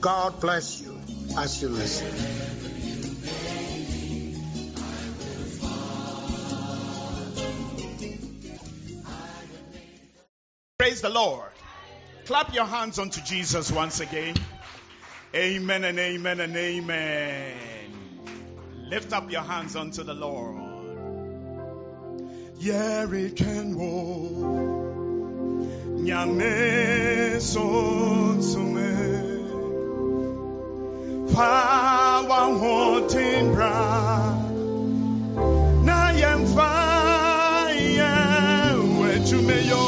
God bless you as you listen. Praise the Lord. Clap your hands unto Jesus once again. Amen and amen and amen. Lift up your hands unto the Lord. Yerikenwo Nyame sonsume Power wanting bra Na yemfa wetumeyo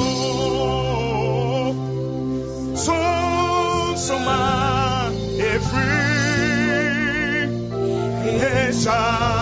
Sonsuma efri Esani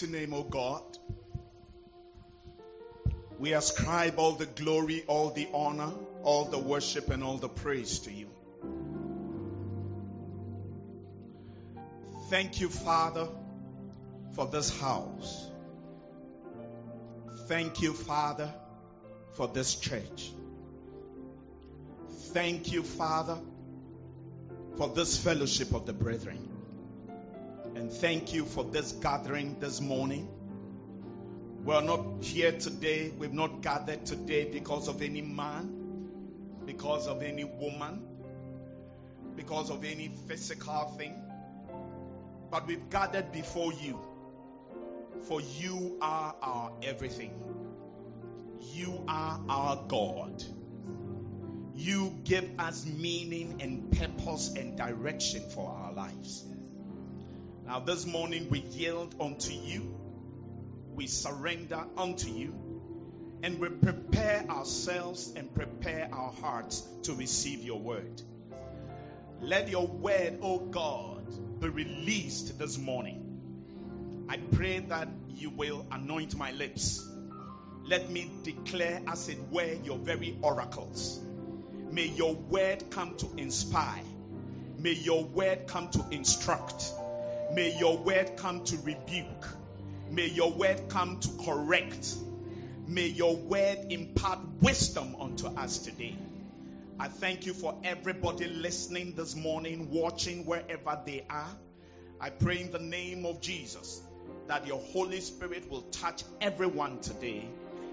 mighty name, O God. We ascribe all the glory, all the honor, all the worship, and all the praise to you. Thank you, Father, for this house. Thank you, Father, for this church. Thank you, Father, for this fellowship of the brethren. And thank you for this gathering this morning. We're not here today, we've not gathered today because of any man, because of any woman, because of any physical thing. But we've gathered before you, for you are our everything. you are our God. You give us meaning and purpose and direction for our lives. Now, this morning we yield unto you, we surrender unto you, and we prepare ourselves and prepare our hearts to receive your word. Let your word, O God, be released this morning. I pray that you will anoint my lips. Let me declare, as it were, your very oracles. May your word come to inspire. May your word come to instruct. May your word come to rebuke. May your word come to correct. May your word impart wisdom unto us today. I thank you for everybody listening this morning, watching wherever they are. I pray in the name of Jesus that your Holy Spirit will touch everyone today.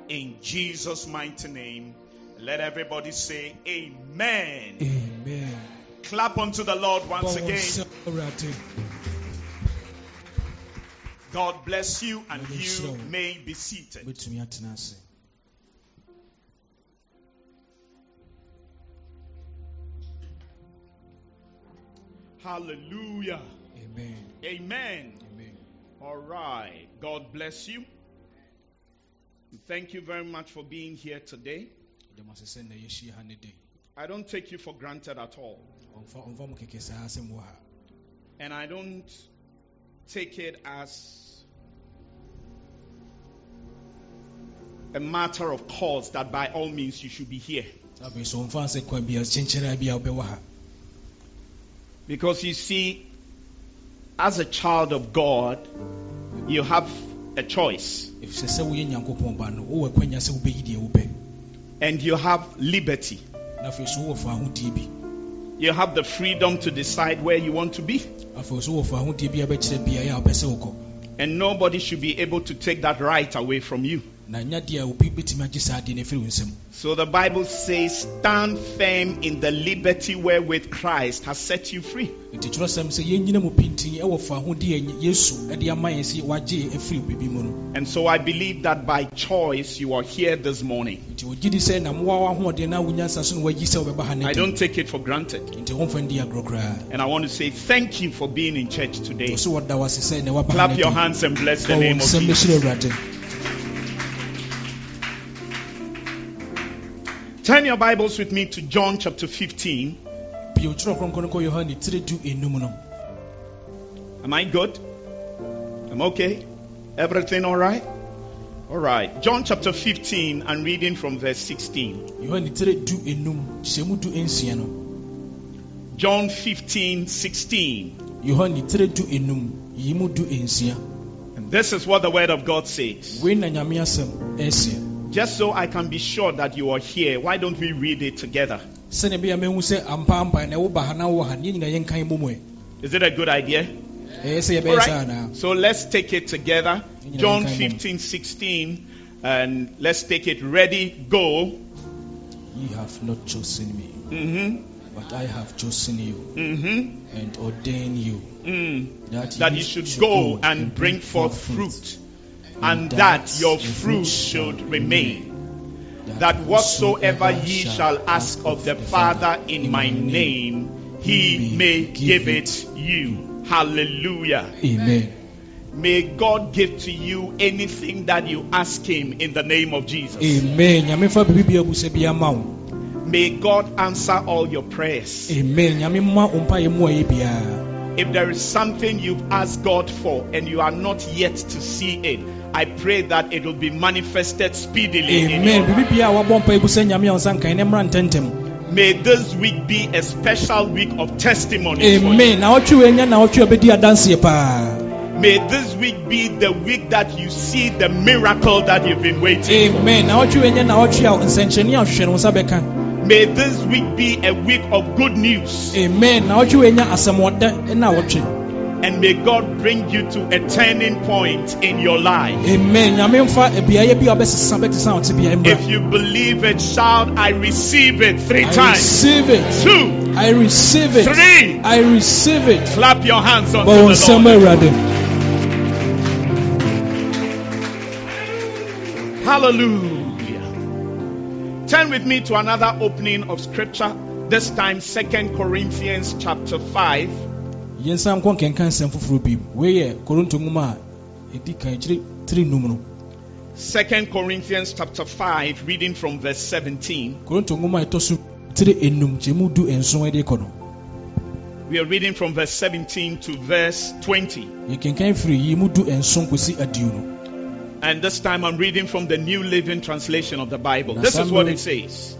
In Jesus' mighty name. Let everybody say Amen. Amen. Clap unto the Lord once again. God bless you and you may be seated. Hallelujah. Amen. Amen. Amen. All right. God bless you. Thank you very much for being here today. I don't take you for granted at all. And I don't take it as a matter of course that by all means you should be here. Because you see, as a child of God, you have a choice. And you have liberty. You have the freedom to decide where you want to be. And nobody should be able to take that right away from you. So the Bible says, stand firm in the liberty wherewith Christ has set you free. And so I believe that by choice you are here this morning. I don't take it for granted. And I want to say thank you for being in church today. Clap your hands and bless the name of Jesus. Turn your Bibles with me to John chapter 15. Am I good? I'm okay? Everything all right? All right. John chapter 15 and reading from verse 16. John 15, 16. And this is what the word of God says. Just so I can be sure that you are here, why don't we read it together? Is it a good idea? Right. So let's take it together. John 15, 16. And let's take it ready, go. You have not chosen me, Mm-hmm. but I have chosen you Mm-hmm. and ordained you Mm. that, That you should go and bring forth fruit, and that your fruit should remain. That whatsoever ye shall ask of the Father in my name, he may give it you. Hallelujah. Amen. May God give to you anything that you ask him in the name of Jesus. Amen. Nyame fa biribi bi abusa bi ama wo. May God answer all your prayers. Amen. Nyame mma wo mpaeɛ mu a ɛyɛ biara. If there is something you've asked God for and you are not yet to see it, I pray that it will be manifested speedily. in Amen. your life. Biribi bi a wabɔ mpaeɛ bu sɛ Nyame a wo nsa nkan ne mmra ntɛntɛm. May this week be a special week of testimony. Amen. Na ɔtwe wei nyɛ na ɔtwe a bɛdi adanseɛ paa. you. May this week be the week that you see the miracle that you've been waiting for. Amen. Na ɔtwe wei nyɛ na ɔtwe a nsɛnkyerɛnne a ɔhwehwɛ no wo nsa bɛka. May this week be a week of good news. Amen. Na ɔtwe wei nyɛ asɛmɔda na ɔtwe. And may God bring you to a turning point in your life. Amen. Nyame mfa beaeɛ bi a ɔbɛsesa bɛtesa wo te beaeɛ mmra. If you believe it, shout, I receive it three I times. receive it. Two, I receive it. three. I receive it. Clap your hands unto Bɔ the Lord. Hallelujah. Turn with me to another opening of scripture, this time 2 Corinthians chapter 5. Yɛnsan nkɔ nkɛnka nsɛm foforɔ bi wei yɛ nwoma a ɛdi kan akyiri tiri num no 2 Corinthians chapter 5, reading from verse 17. koronto nwoma ɛtɔ so tiri enum kyɛmu du nson ɛde kɔ no We are reading from verse 17 to verse 20. yɛkenkan firi yi mu du nson kɔsi adiu no And this time I'm reading from the New Living Translation of the Bible. This is what it says.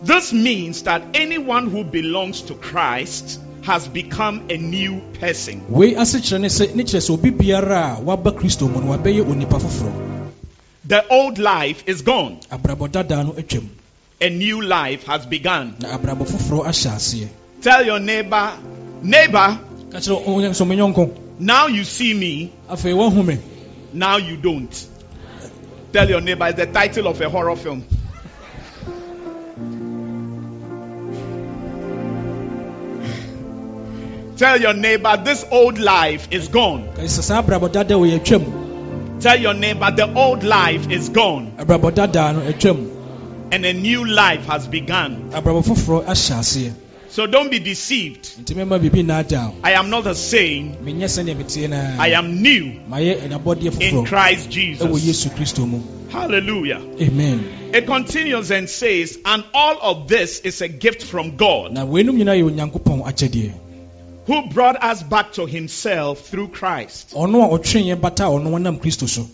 This means that anyone who belongs to Christ has become a new person. wei ase kyerɛ ne sɛ ne kyerɛ sɛ obi biara a waba kristo mu no wabɛyɛ onipa foforɔ The old life is gone. abrabɔ dadaa no atwam A new life has begun. na abrabɔ foforɔ ahyɛ aseɛ Tell your neighbor, neighbor, ka kyerɛ ɔyɛ nso me nyɔnko now you see me, me now you don't. Tell your neighbor, it's the title of a horror film. Tell your neighbor, this old life is gone. ka sɛ saa abrabɔ dadaa wɔ yɛatwam Tell your neighbor, the old life is gone abrabɔ dadaa no atwam and a new life has begun. abrabɔ foforɔ ahyɛ aseɛ So don't be deceived. nti mɛma biribi nnaadaa wo I am not the same. menyɛ sɛdeɛ meteɛ I am new in Christ Jesus. yesu kristo mu Hallelujah. amen It continues and says, and all of this is a gift from God who brought us back to himself through Christ. ɔno a ɔtwe yɛn bata a ɔno wɔnam kristo so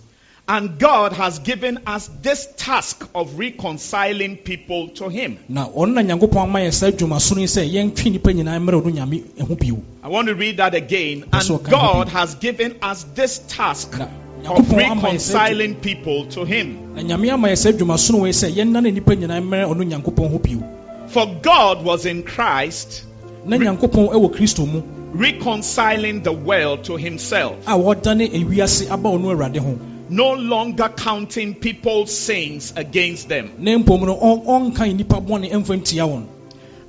And God has given us this task of reconciling people to him. na ɔno na nyankopɔn ama yɛ saa dwumasoro yi sɛ yɛntwe nnipa nyinaa mmerɛ ɔno nyame ɛho bio I want to read that again. And what kind of God has given us this task of nyankopɔn ama yɛ saa dwu- reconciling people to him. na nyame ama yɛ saa dwumasoro wei sɛ yɛnna ne nnipa nyinaa mmerɛ ɔno nyankopɔn ho bio For God was in Christ na nyankopɔn ɛwɔ kristo mu reconciling the world to himself, a wɔdane ewiase aba ɔno awurade ho no longer counting people's sins against them. na mmom no ɔnkan nnipa bɔne ɛmfa ntia wɔn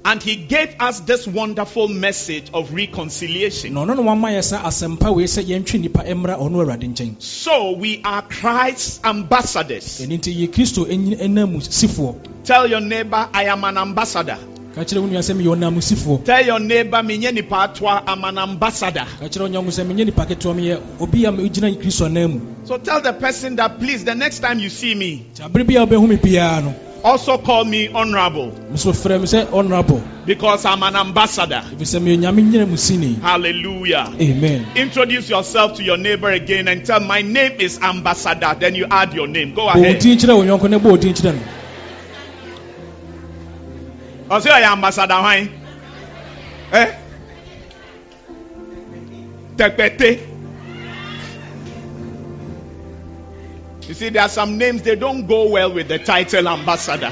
And he gave us this wonderful message of reconciliation. na ɔno na wama yɛ saa asɛmpa wei sɛ yɛntwe nnipa mmra ɔno awurade nkyɛn So we are Christ's ambassadors. ɛno nti yɛ kristo ɛnyi- ɛnam sifoɔ Tell your neighbor, I am an ambassador. Ka kyerɛ wo nua sɛ meyɛ ɔnam sifoɔ Tell your neighbor, "Menye nipa atoa, I'm an ambassador. ka kyerɛ ɔnyɛ sɛ menyɛ nipa ketewa meyɛ obi a gyina kristo anan mu So tell the person that please, the next time you see me, nti abere bi a wobɛhu me biara no also call me honorable meso frɛ me sɛ honorable because I'm an ambassador. ɛfiri sɛ meyɛ nyame nyina mu sini Hallelujah. amen Introduce yourself to your neighbor again and tell, My name is Ambassador. Then you add your name. Go ahead. I am Ambassador. Why? Eh? Tepete. You see, there are some names they don't go well with the title ambassador.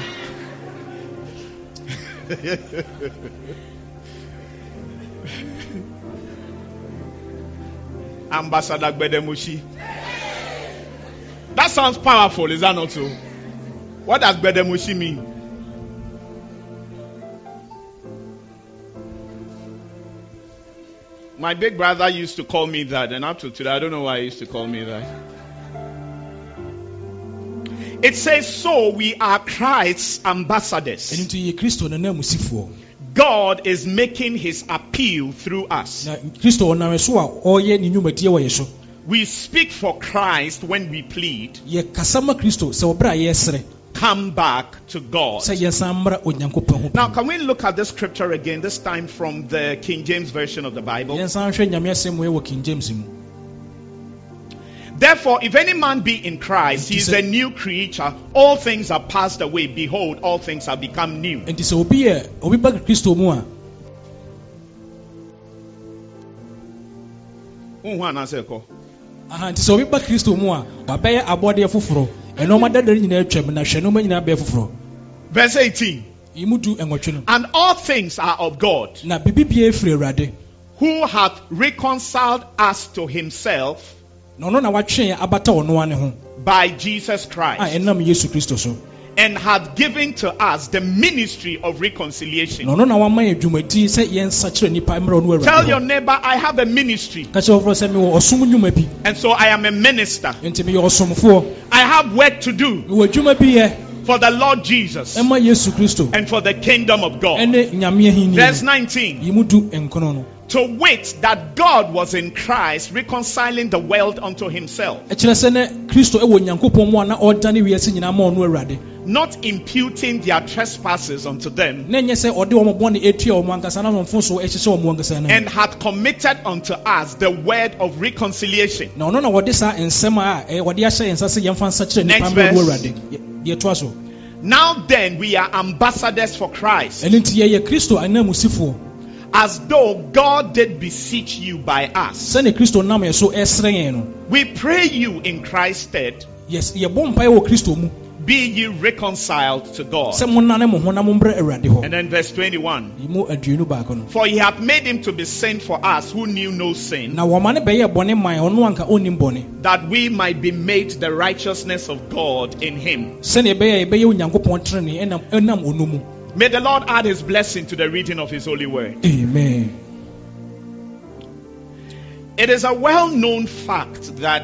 ambassador Gbedemushi. That sounds powerful, is that not so? What does Gbedemushi mean? My big brother used to call me that, and up to today, I don't know why he used to call me that. It says, So we are Christ's ambassadors. nti yɛ kristo nanam mu sifoɔ God is making his appeal through us. na kristo a ɔreyɛ ne nnwumadie wɔ yɛ so We speak for Christ when we plead, yɛkasa ma kristo sɛ ɔberɛ a yɛsere Come back to God. sɛ yɛsan mmra onyankopɔn ho Now, can we look at this scripture again, this time from the King James Version of the Bible? yɛnsan hwɛ nyame asɛm wei wɔ king james mu Therefore, if any man be in Christ, he is a new creature. All things are passed away. Behold, all things have become new. nti sɛ obi yɛ obi ba kristo mu a aha nti sɛ obi ba kristo mu a wabɛyɛ abɔdeɛ foforɔ ɛnɔɔma dadare nyinaa atwam na hwɛ nɔɔma nyinaa bɛyɛ foforɔ Verse 18. yi mu du ɛnwɔtwe no And all things are of God, na biribi biara firi awurade who hath reconciled us to himself na ɔno na watwe yɛn abata ɔno ane ho. by Jesus a Christ, ɛnam yesu kristo so and hath given to us the ministry of reconciliation. ɔno na wama yɛn dwumadi sɛ yɛnsa kyerɛ nnipa mmerɛ ɔno Tell your neighbor, I have a ministry, ka kyerɛ wɔforɔ sɛ mewɔ ɔsom nnwuma bi and so I am a minister. enti meyɛ ɔsomfoɔ I have work to do mewɔ adwuma bi yɛ for the Lord Jesus ɛma yesu kristo and for the kingdom of God. ɛne nyame ahenni Verse 19. yi mu du nkono no To wit, that God was in Christ reconciling the world unto himself, ɛkyerɛ sɛ ne kristo ɛwɔ nyankopɔn mu a na ɔdane wiase nyinaa ma ɔno awurade not imputing their trespasses unto them, na ɛnyɛ sɛ ɔde wɔn bɔne ɛtua wɔn ankasa na wɔmfo so ɛhyehyɛ wɔn ankasa no and had committed unto us the word of reconciliation. na ɔno na wɔde saa nsɛm a eh, ɛyɛ wɔde ahyɛ yɛn nsa sɛ yɛmfa nsa kyerɛ Next verse. Mu awurade Yɛ- mm. deɛ ɛtoa so. Now then, we are ambassadors for Christ, ɛno nti yɛyɛ kristo anamusifoɔ as though God did beseech you by us. sɛne kristo nam yɛ so ɛsrɛ yɛn no. We pray you in Christ's stead, Yes, yɛbɔ mpaeɛ wɔ kristo mu be ye reconciled to God. sɛ monnane mo ho na mombrɛ awurade hɔ And then verse 21. yi mu aduonu baako no For he hath made him to be sin for us who knew no sin, na wɔma ne bɛyɛ bɔne man ɔno anka ɔnnim bɔne that we might be made the righteousness of God in him. sɛneɛ ɛbɛyɛ a yɛbɛyɛ onyankopɔn tenene ɛnam ɛnam ɔno mu May the Lord add his blessing to the reading of his holy word. amen It is a well known fact that,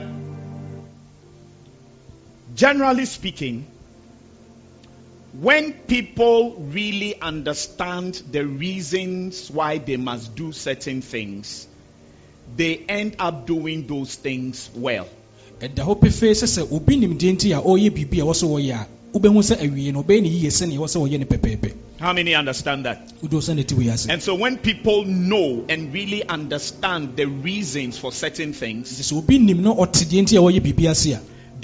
generally speaking, when people really understand the reasons why they must do certain things, they end up doing those things well. ɛda hɔ pefee sɛ sɛ obi nim deɛ nti a ɔreyɛ biribi a ɛwɔ sɛ wɔyɛ a wobɛhu sɛ awie no ɔbɛyɛ ne yie sɛneɛ ɛwɔ sɛ wɔyɛ ne pɛpɛɛpɛ How many understand that? wodɔ sɛ ne ti wɔ ase And so when people know and really understand the reasons for certain things,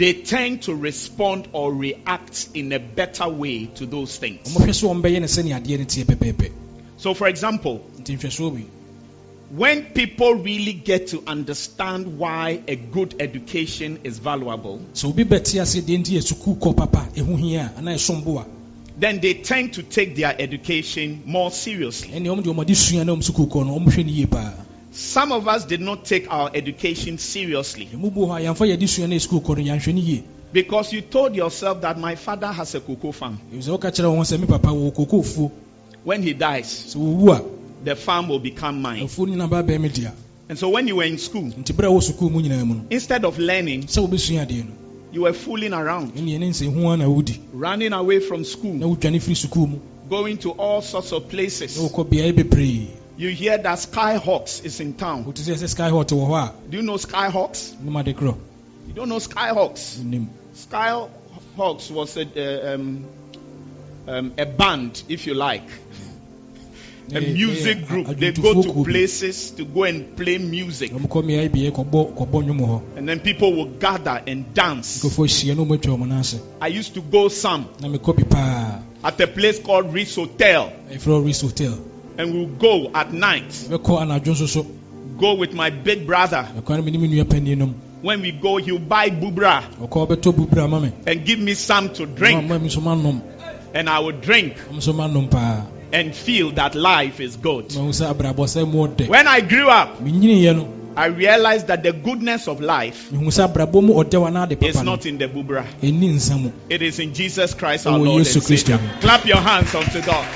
nti sɛ obi nim na ɔte deɛ nti a wɔyɛ biribi ase a they tend to respond or react in a better way to those things. ɔmohwɛ sɛ ɔmbɛyɛ ne sɛneɛ adeɛ no teɛ pɛpɛɛpɛ So, for example, nti nhwɛsoɔ bi when people really get to understand why a good education is valuable, sɛ obi bɛte ase deɛ nti yɛ sukuu kɔ papa ɛho hia a anaa ɛsom bo a then they tend to take their education more seriously. Ɛne ɔm deɛ ɔmɔde sua na ɔm sukuu kɔ no ɔmhwɛ no yie paa Some of us did not take our education seriously. Ɛmu bu hɔ a yɛmfa yɛde sua no yɛ sukuu kɔ no yɛanhwɛ no yie because you told yourself that my father has a cocoa farm. ɛfiri sɛ woka kyerɛ wo ho sɛ me papa wɔ kokoofuo When he dies, sɛ wɔwu a the farm will become mine. afuo no nyina baa bɛɛ me dea And so when you were in school, nti berɛ a wɔ sukuu mu nyinaa mu no instead of learning, sɛ wobɛsua adeɛ no you were fooling around, ɛne ɛne nsɛ hu a na wodi running away from school, wodwane firi sukuu mu. going to all sorts of places. Na wokɔ beaeɛ bebree You hear that Skyhawks is in town. wote sɛ sɛ sky hot wɔ hɔ a Do you know Skyhawks? nim ade korɔ You don't know Skyhawks. Skyhawks was a, uh, um, um, a band, if you like, a music group. They go to places to go and play music. ɔmkɔ beaeɛ beaeɛ kɔbɔ kɔbɔ nnwom hɔ And then people will gather and dance. nkurɔfoɔ hyia na ɔmatwa ɔmo no ase I used to go some na mekɔ bi paa at a place called Ritz Hotel. ɛfrɛ ris hotel And we'll go at night. bɛkɔ anadwo nso so Go with my big brother. ɛkwan no mene me nua pani nom When we go, he'll buy bubra ɔkɔ bɛtɔ bubra ma me and give me some to drink. ma mi nso manom And I will drink ɔmo nso manom paa and feel that life is good. mahu sɛ abrabɔ sɛ mu ɔdɛ When I grew up, I realized that the goodness of life mehu sɛ abrabɔ mu ɔdɛ wa na ade is not in the bubra. ɛni nsa mu It is in Jesus Christ our Lord and Savior. Clap your hands unto God.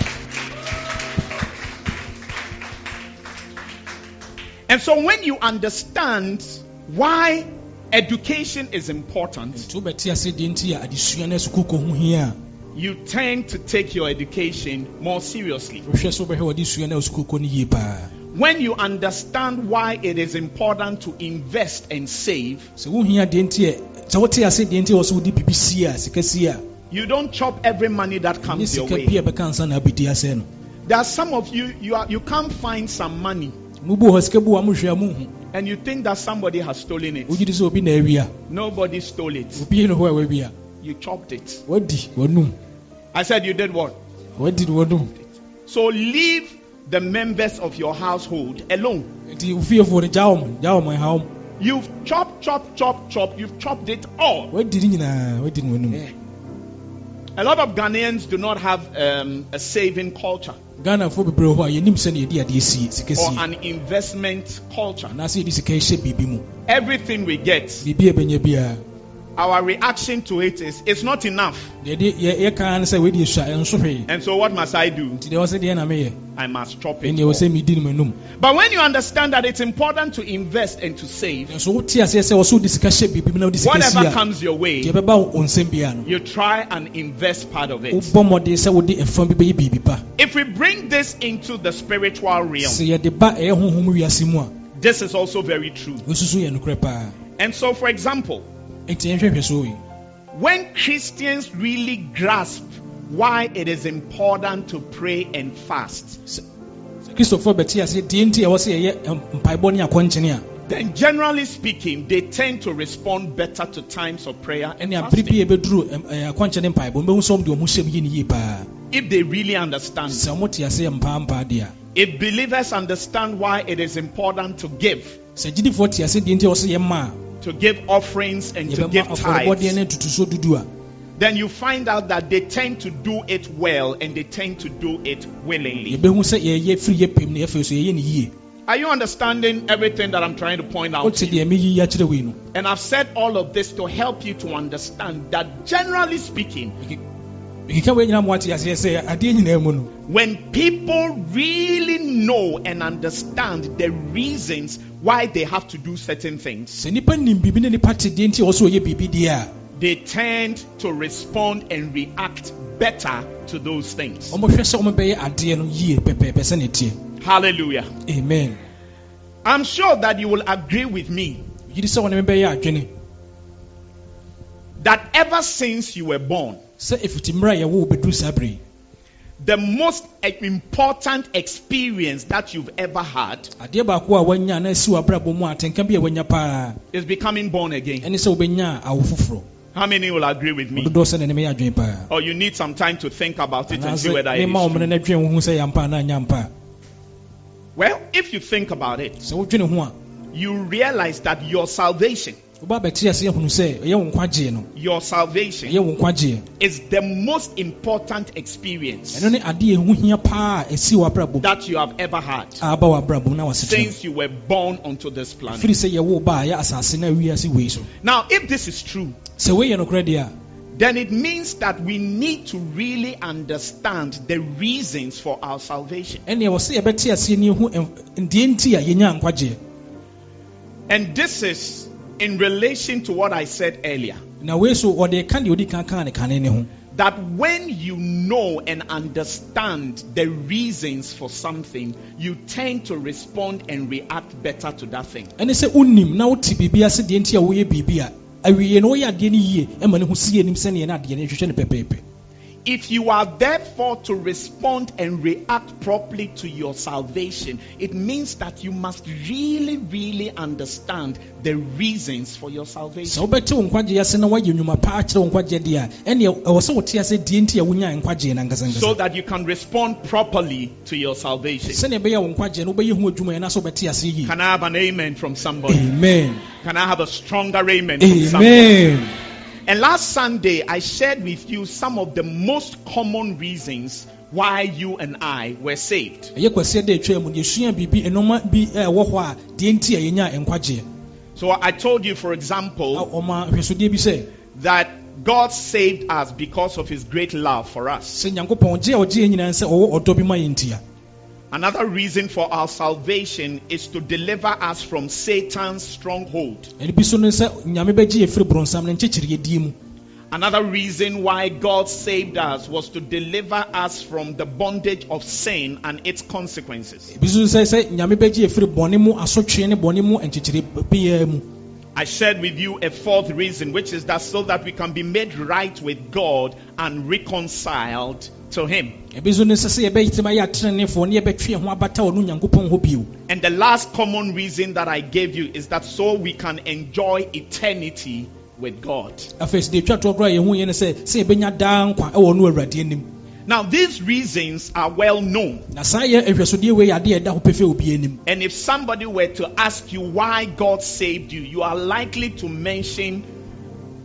And so when you understand why education is important, nti wobɛte ase deɛ nti a adesua no asukuu kɔ ho hia a you tend to take your education more seriously. wohwɛ sɛ wobɛhwɛ wɔde sua no a sukuu kɔ no yie paa When you understand why it is important to invest and save, sɛ wohia deɛ nti ɛ sɛ wote ase deɛ nti a wɔ sɛ wode biribi sie a sika sie a you don't chop every money that comes your way. bi a ɛbɛka nsa na abɛdi asɛ no There are some of you, you, are, you can't find some money mubu hɔ sika bi wɔ a mohwɛ a mohu and you think that somebody has stolen it. wogye di sɛ obi na awia Nobody stole it. obi ne hɔ a wawia You chopped it. I said you did what? What did ne wanum So leave the members of your household alone. nti wofiefoɔ no gya wɔm gya wɔm ɛha wɔm You've chopped, chopped, chopped, chopped. You've chopped it all. wadi ne nyinaa wadi ne wanum A lot of Ghanaians do not have um, a saving culture ghanafoɔ bebree wɔ hɔ a yɛnim yɛde adeɛ sie sika or an investment culture. anaasɛ yɛde sika hyɛ biribi mu. Everything we get, biribi a ɛbɛnya biara our reaction to it is it's not enough. deɛ de yɛ yɛka ne sɛ wei deɛ sua ɛnso hwee And so what must I do? nti deɛ wɔ sɛ deɛ na meyɛ I must chop it. ɛneɛ off. sɛ medi no m'anum But when you understand that it's important to invest and to save, nso wote aseɛ sɛ wɔ sɛ wode sika hyɛ biribi mu na wode sika si whatever comes your way, deɛ ɛbɛba wo nsɛm biara no you try and invest part of it. wobɔ mmɔden sɛ wode ɛfa bi bɛyɛ biribi pa If we bring this into the spiritual realm, sɛ yɛde ba ɛyɛ honhom wiase mu a this is also very true. wosusu yɛ nokorɛ paa And so, for example, enti yɛnhwɛhwɛ so yi when Christians really grasp why it is important to pray and fast, sɛ kristofoɔ bɛte aseɛ deɛ nti a ɛwɔ sɛ yɛyɛ ɛm, mpaebɔ ne akɔnkyene a then generally speaking, they tend to respond better to times of prayer and fasting. bi a ɛbɛduru ɛm, ɛɛ, akɔnkyene mpaebɔ no bɛhu sɛ ɔm de ɔmo hyɛm yie ne yie paa. If they really understand, sɛ ɔmo te aseɛ mpaapaa deɛ a if believers understand why it is important to give, sɛ gyidifoɔ te ase deɛ nti a ɛwɔ sɛ yɛma to give offerings and to give tithes, ne ntotosoɔ dudu a then you find out that they tend to do it well and they tend to do it willingly. yɛbɛhu sɛ yɛyɛ firi yɛ pɛm na yɛfei so yɛyɛ ne yie Are you understanding everything that I'm trying to point out? to you? deɛ meyi akyerɛ wei no And I've said all of this to help you to understand that generally speaking, mekeka wei nyina mo ate aseɛ sɛ adeɛ nyinaa mu no when people really know and understand the reasons why they have to do certain things, sɛ nnipa nim biribi ne nnipa te deɛ nti a ɛwɔ sɛ ɔyɛ biribi deɛ a they tend to respond and react better to those things. ɔmohwɛ sɛ ɔmobɛyɛ adeɛ no yie pɛpɛɛpɛ sɛ ne teɛ Hallelujah. amen. I'm sure that you will agree with me gyidi sɛ wɔne mebɛyɛ adwene. that ever since you were born, the most important experience that you've ever had adeɛ baako a wanya na asi w'abrabɔ mu a atɛnka bi a wanya paa is becoming born again. ɛne sɛ wobɛnya awo foforɔ How many will agree with me? dodoɔ sɛ ne ne mɛyɛ adwene paa Or you need some time to think about it and see whether it is mema wo mene true. no adwene wo ho sɛ yɛmpa anaa nya mpa a Well, if you think about it, sɛ wodwene ho a you realize that your salvation, woba bɛte ase ahunu sɛ ɛyɛ wo nkwagyeɛ no. Your salvation is the most important experience ɛno ne adeɛ ɛho hia paa a ɛsi w'abrabɔ mu that you have ever had. A aba w'abrabɔ mu na wasetena since you were born onto this planet. firi sɛ yɛwo ba a yɛ asase no awiase wei so. Now, if this is true, sɛ wei yɛ nokorɛ deɛ a then it means that we need to really understand the reasons for our salvation. ɛneɛ wɔ sɛ yɛbɛte aseɛ ne yɛhu ɛm- deɛ nti a yɛnya nkwagyeɛ And this is in relation to what I said earlier. na wei so ɔde ka deɛ ɔdi kan kaa ne kane ne ho that when you know and understand the reasons for something, you tend to respond and react better to that thing. ɛne sɛ wonim na wote biribi ase deɛ nti a woyɛ biribi a awie no woyɛ adeɛ no yie ɛma ne ho sie anim sɛneɛ na adeɛ no hwehwɛ no pɛpɛɛpɛ If you are therefore to respond and react properly to your salvation, it means that you must really, really understand the reasons for your salvation. wobɛte wo nkwagyeɛ ase na woayɛ nnwuma paa kyerɛ wo nkwagyeɛ deɛ a ɛneɛ ɛwɔ sɛ wote ase deɛ nti a wonya nkwagyeɛ no ankasankasa So that you can respond properly to your salvation. sɛneɛ ɛbɛyɛ wo nkwagyeɛ no wobɛyɛ ho adwuma ɛna sɛ wobɛte ase yie Can I have an amen from somebody? amen Can I have a stronger amen from somebody? amen And last Sunday, I shared with you some of the most common reasons why you and I were saved. ɛyɛ kwaseɛ da atwa mu yɛsua biribi ɛnɔma bi a ɛwɔ hɔ a deɛ nti a yɛnya nkwagyeɛ So I told you, for example, ɔma hwɛsodeɛ bi sɛ that God saved us because of his great love for us. Another reason for our salvation is to deliver us from Satan's stronghold. ɛno bi so no sɛ nyame bɛgye yɛ firi borɔnsam no nkyekyereɛdie mu Another reason why God saved us was to deliver us from the bondage of sin and its consequences. I shared with you a fourth reason, which is that so that we can be made right with God and reconciled to Him. And the last common reason that I gave you is that so we can enjoy eternity with God. Afei sɛ deɛ ɛtwa toɔ koraa yɛhu yɛ no sɛ sɛ yɛbɛnya daa nkwa ɛwɔ no awurade anim Now, these reasons are well known. na saa yɛ ahwɛsodeɛ wei yɛ adeɛ a ɛda hɔ pɛfɛ obi anim And if somebody were to ask you why God saved you, you are likely to mention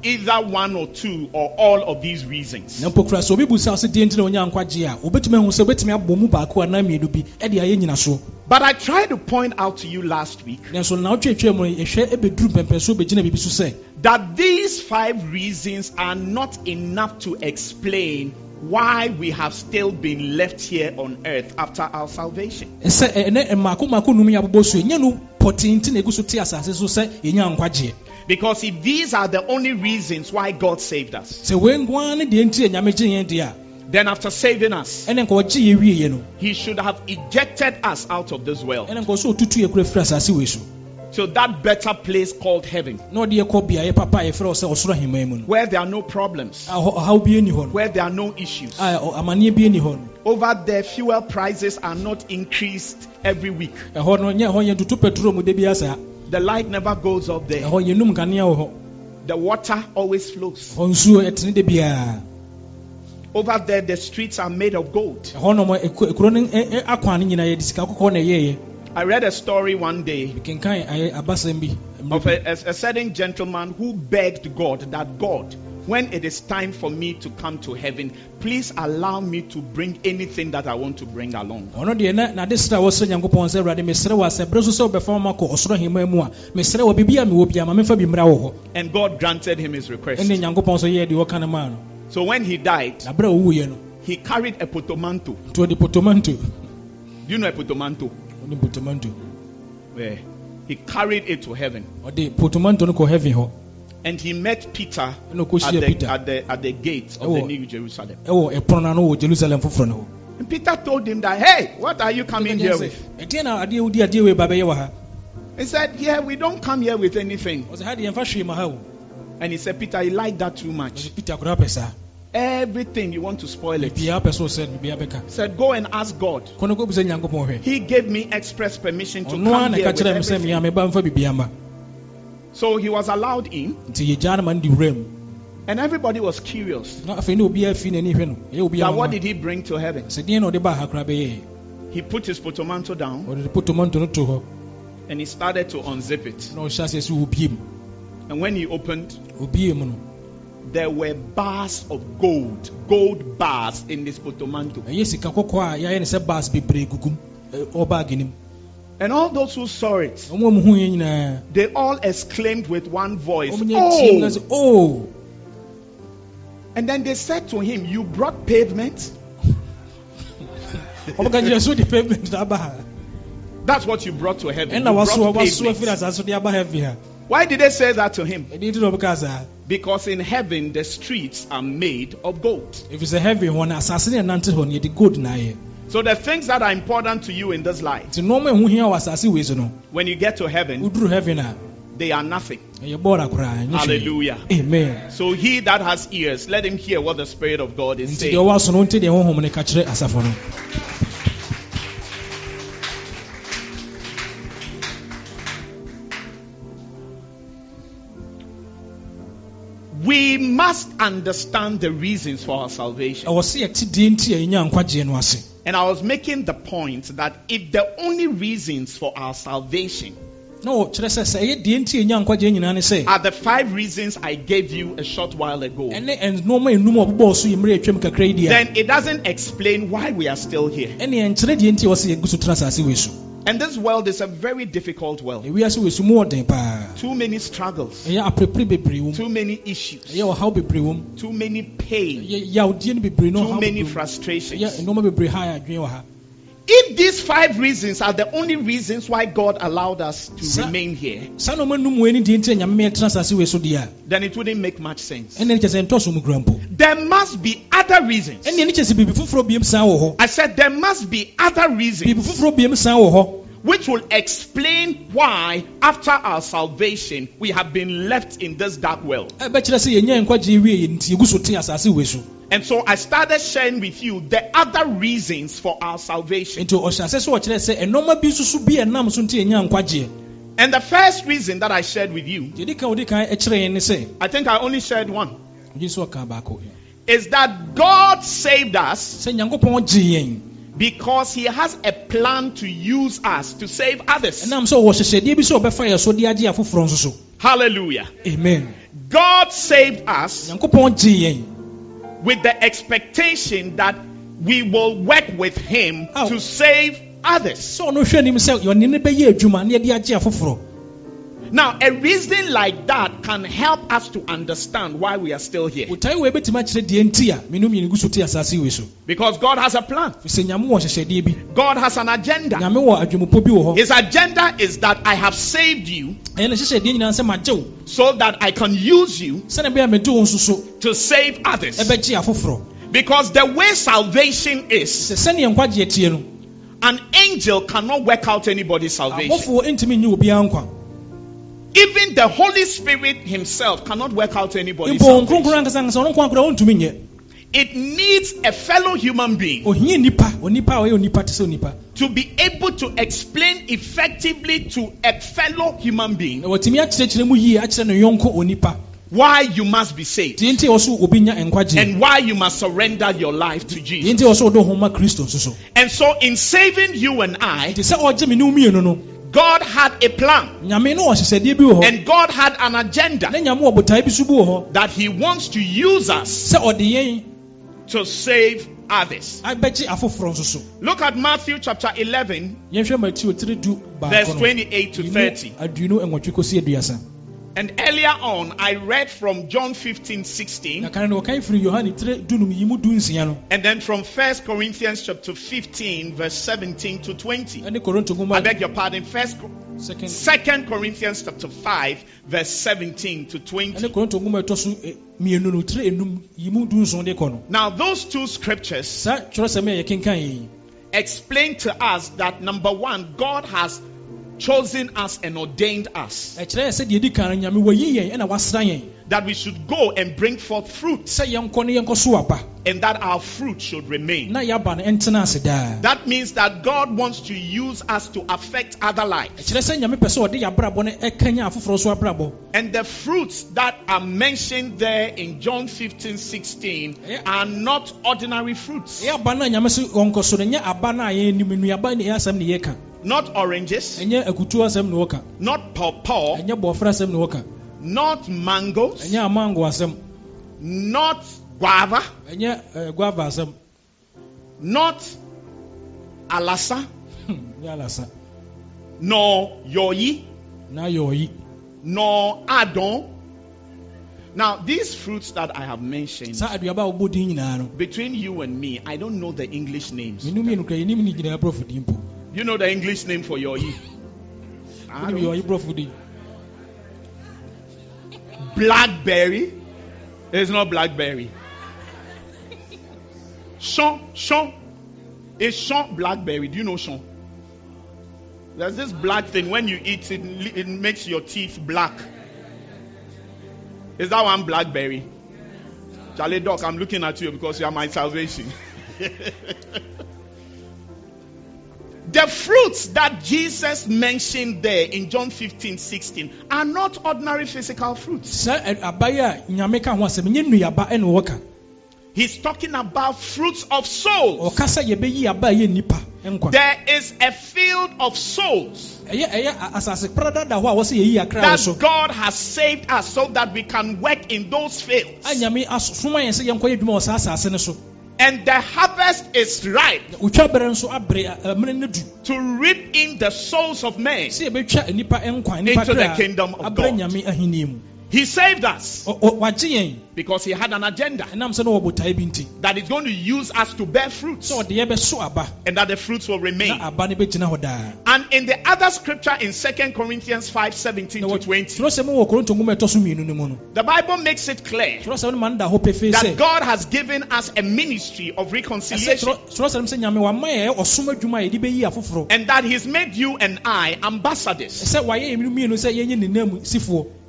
either one or two or all of these reasons. na mpo kora sɛ obi bu sa sɛ deɛ nti na onya nkwagye a wobɛtumi ahu sɛ wobɛtumi abɔ mu baako anaa mmienu bi ɛde ayɛ nyinasoɔ But I tried to point out to you last week nanso na wotwetwe mu no yɛhwɛ ɛbɛduru mpɛmpɛnsoɔ bɛgyina biribi so sɛ that these five reasons are not enough to explain why we have still been left here on earth after our salvation. sɛ ɛnɛ mmaako mmaako num yɛ abobɔ so ɛnyɛ no pɔtee na egu so te asase so sɛ yɛnya nkwagyeɛ Because if these are the only reasons why God saved us, sɛ wei nkoa ne deɛ nti a nyame gye yɛn deɛ a then after saving us, ɛne nka ɔgye yɛ wieɛ no He should have ejected us out of this world ɛne nka ɔsɛ ɔtutu yɛ kora firi asase wei so to that better place called heaven, na ɔde yɛkɔ beaeɛ papa a yɛfrɛ wɔ sɛ ɔsoro ahemman mu no where there are no problems, a hɔ- ɔhaw bi ani hɔ no where there are no issues. a ɔ- amanneɛ bi ani hɔ no Over there, fuel prices are not increased every week. ɛhɔ no nyɛ ɛhɔ yɛntoto petrol mu da bi asa The light never goes up there. ɛhɔ yɛnum kanea wɔ hɔ The water always flows. hɔ nsuo ɛtene da biara Over there, the streets are made of gold. Ɛhɔ nom ɛku- ekuro no ɛ- ɛ- akwan no nyinaa yɛde sika kɔkɔɔ na ɛyɛɛyɛ I read a story one day kenkan ayɛ abasɛm bi of a, a, a certain gentleman who begged God that God, when it is time for me to come to heaven, please allow me to bring anything that I want to bring along. ɔno deɛ na nade srɛ a wɔsrɛ nyankopɔn sɛ awurade mesrɛ wɔ asɛ berɛ so sɛ wobɛfa ma kɔ ɔsoro ahemma mu a mesrɛ wɔ biribi a mewɔ bia ma memfa bi mmra wɔ hɔ And God granted him his request. so yɛɛ deɛ wɔka no maa no So when he died, na berɛ a ɔwuiɛ no he carried a potomanto Do you know a potomanto? Where he carried it to heaven. ɔde potomanto no kɔ heaven hɔ And he met Peter at the, at the, at the gate of the. New Jerusalem. ɛwɔ ɛpono no ano wɔ jerusalem foforɔ And Peter told him that, hey, what are you coming here with? ɛdeɛ na adeɛ wodi adeɛ wei ba bɛyɛ wɔ ha He said, yeah, we don't come here with anything. ɔsɛ ha deɛ yɛmfa hwee ma ha o And he said, Peter, you like that too much. Ɔsɛ peter koraa pɛ saa Everything you want to spoil it. He biribiaa pɛ sɛ ɔsɛ biribiaa said, go and ask God. kɔno kɔbisa nyankopɔn hwɛ He gave me express permission to come here with kyerɛ me sɛ everything. mea meba mfa biribiaa mba So he was allowed in, nti yɛgyaa no ma no de wura mu and everybody was curious. na afei ne obiaa fi n'ani hwɛ no ɛyɛ That what did he bring to heaven? sɛ deɛ na ɔde baa ha koraa bɛyɛɛ He put his potomanto down ɔde potomanto no to hɔ and he started to unzip it. na ɔhyɛ aseɛ sɛ wɔbie mu And when he opened, ɔbie mu no there were bars of gold, gold bars in this potomanto. ɛyɛ sika kɔkɔɔ a yɛayɛ ne sɛ bas bebree gugum ɔbaage no mu And all those who saw it, ɔmo a muhu yɛ nyinaa they all exclaimed with one voice, ɔmo nyɛ tie mu na Oh! And then they said to him, You brought pavement? ɔmo ka kyerɛ so de pavement na aba ha That's what you brought to heaven. You brought pavement. Asase so de aba heaven ha Why did they say that to him? ɛdeɛ nti na ɔbɛka saa Because in heaven the streets are made of gold. ɛfiri sɛ heaven hɔ no asase ne ɛnante hɔ no yɛde gold So the things that are important to you in this life, nti nneɛma a ɛho hia wɔ asase wei so no when you get to heaven, heaven a they are nothing. ɛyɛ bɔɔla koraa. Hallelujah. amen So he that has ears, let him hear what the Spirit of God is saying. We must understand the reasons for our salvation. ɛwɔ sɛ yɛte deɛ nti a yɛnya nkwagyeɛ no ase And I was making the point that if the only reasons for our salvation na ɔkyerɛ sɛ sɛ ɛyɛ deɛ nti a yɛnya nkwagyeɛ nyinaa ne sɛ are the five reasons I gave you a short while ago, ɛne nnoɔma enum a ɔbobɔɔ so yɛ mmerɛ atwam kakra then it doesn't explain why we are still here. Ɛne ɛnkyerɛ deɛ nti a ɛwɔ sɛ yɛgu so tena asase wei so And this world is a very difficult world. ewiase wei so mu ɔden paa. Too many struggles, ɛyɛ aperepere bebree wɔ mu too many issues, ɛyɛ ɔhaw bebree wɔ mu too many pain, ɛyɛ yawdeɛ no bebree no too many bebree wɔ mu. ɛyɛ frustrations. If these five reasons are the only reasons why God allowed us to Sir. remain here, saa nnoɔma num wei ne deɛ nti a nyame ma yɛtena asase wei so deɛ a then it wouldn't make much sense. ɛne ne kyɛ sɛ ɛntɔ so mu kura mpo There must be other reasons. ɛne ne kyɛ sɛ biribi foforɔ biam san wɔ hɔ I said there must be other reasons foforɔ biam san wɔ hɔ which will explain why, after our salvation, we have been left in this dark world. Eh, ɛbɛkyerɛ sɛ yɛnya nkwagye wie yɛ nti yɛgu so te asase wei so And so I started sharing with you the other reasons for our salvation. nti ɔhyɛ ase sɛ ɔkyerɛ sɛ ɛnɔɔma bi nso so bi a ɛnam so nti yɛnya nkwagyeɛ And the first reason that I shared with you, deɛ di kan odi kan ɛkyerɛ yɛn ne sɛ I think I only shared one, ɔgye nso ɔka baako is that God saved us sɛ nyankopɔn gye yɛn Because he has a plan to use us to save others. ɛnam sɛ ɔwɔ hyehyɛdeɛ bi sɛ ɔbɛfa yɛ so de agye afoforɔ nso so Hallelujah. amen God saved us nyankopɔn gyee yɛn with the expectation that we will work with him to save others. Now, a reason like that can help us to understand why we are still here. botae wei bɛtumi akyerɛ deɛ nti a menu mmienu gu so te asase wei so Because God has a plan, sɛ nyame wɔ hyehyɛdeɛ bi God has an agenda. nyame wɔ adwumopɔ bi wɔ hɔ His agenda is that I have saved you ɛyɛ ne hyehyɛdeɛ nyinaa sɛ magye wo so that I can use you sɛne bɛyɛ a megye wo nso so to save others. Because the way salvation is, sɛ sɛneɛ nkwagyeɛ tie no an angel cannot work out anybody's salvation. Even the Holy Spirit Himself cannot work out anybody's salvation. nkronkron ankasa ankasa ɔno nko akora ɔntumi nyɛ It needs a fellow human being ohia nipa onipa a ɔyɛ onipa te sɛ onipa. to be able to explain effectively to a fellow human being na watumi akyerɛkyerɛ mu yie akyerɛ ne yɔnko onipa. why you must be saved deɛ nti a ɔso obi nya nkwagyeɛ and why you must surrender your life to Jesus. nti a ɔso ɔde ho ma kristo nso so And so, in saving you and I, nti sɛ ɔgye me ne wo mmienu no God had a plan. Nyame no wɔ hyehyɛdeɛ bi wɔ hɔ. And God had an agenda na nyame wɔ botae bi so bi wɔ hɔ. that He wants to use us sɛ ɔde yɛn to save others. abɛgye afoforɔ nso Look at Matthew chapter 11, yɛnhwɛ mateo tiri du verse 28 to 30. Aduonu nwɔtwe kɔsi aduasa And earlier on, I read from John 15, 16. na kane no wɔkan firi yohane tiri dunum yi mu du nsia no And then from 1 Corinthians chapter 15, verse 17 to 20. I beg your pardon. First, second Second Corinthians chapter 5, verse 17 to 20. ɛne korinto nwoma a ɛtɔ so eh, mmienu no tiri enum yi mu du nson de kɔ no Now, those two scriptures saa kyerɛsɛm a yɛkenkan yi explain to us that number one, God has chosen us and ordained us. Ɛkyerɛ yɛ sɛ deɛ di kan no nyame wayi yɛn ɛna wasra yɛn that we should go and bring forth fruit. Sɛ yɛnkɔ ne yɛnkɔ so aba and that our fruit should remain. na yɛaba no ɛntena ase daa. That means that God wants to use us to affect other lives. ɛkyerɛ sɛ nyame pɛ sɛ ɔde yɛabrabɔ no ɛkanya afoforɔ so abrabɔ. And the fruits that are mentioned there in John 15 16 are not ordinary fruits, ɛyɛ aba no a nyame so ɔnkɔ so no ɛnyɛ aba no a yɛnim nnuaba ne ɛyɛ asɛm ne yɛka not oranges, ɛnyɛ akutuo asɛm ne wɔka not pawpaw, ɛnyɛ bɔfra asɛm ne wɔka not mangoes, ɛnyɛ amango asɛm not guava, eh, not alasa, Hmm, alasa. Nor yoyi, nor adon. Now, these fruits that I have mentioned, saa aduaba a wɔbɔ din nyinaa no. between you and me, I don't know the English names. Menu mmienu kura yɛnim ne gyina borɔfo din mpo You know the English name for yoyi? I wonim don't- yɛ ɔyi Blackberry. It's not blackberry. Sean, Sean. It's Sean blackberry. Do you know Sean? There's this black thing when you eat it, it makes your teeth black. Is that one blackberry? Charlie Doc, I'm looking at you because you are my salvation. the fruits that Jesus mentioned there in John 15, 16 are not ordinary physical fruits. saa ɛ- abaeɛ a nyame ka ho asɛm ɛnyɛ nnuaba ɛne wɔka He's talking about fruits of souls. ɔka sɛ yɛbɛyi aba a ɛyɛ nnipa nkwa There is a field of souls ɛyɛ ɛyɛ a- asase pradada hɔ a wɔsɛ yɛyi that God has saved us so that we can work in those fields. A nyame asoma yɛn sɛ yɛnkɔyɛ adwuma wɔ saa asase no so And the harvest is ripe otwa berɛ nso abere a- eh, amene eh, no du to reap in the souls of men. sɛ yɛbɛtwa nnipa nkwa nnipa Into the kingdom of God. Nyame ahenni mu He saved us Ɔ- ɔ- wagye yɛn. because He had an agenda ɛnam sɛ na wɔ botae bi that is going to use us to bear fruits sɛ ɔde yɛbɛso aba. and that the fruits will remain. na aba no bɛgyina hɔ daa. And in the other scripture in 2 Corinthians 5 17 to 20, twerɛsɛm wɔ korinto nwoma a ɛtɔ so mmienu no mu no. the Bible makes it clear twerɛsɛm no ma no da hɔ pefee that God has given us a ministry of reconciliation. twerɛ- twerɛsɛm sɛ nyame wama yɛ ɔsom adwuma a yɛde bɛyi afoforɔ and that he's made you and I ambassadors.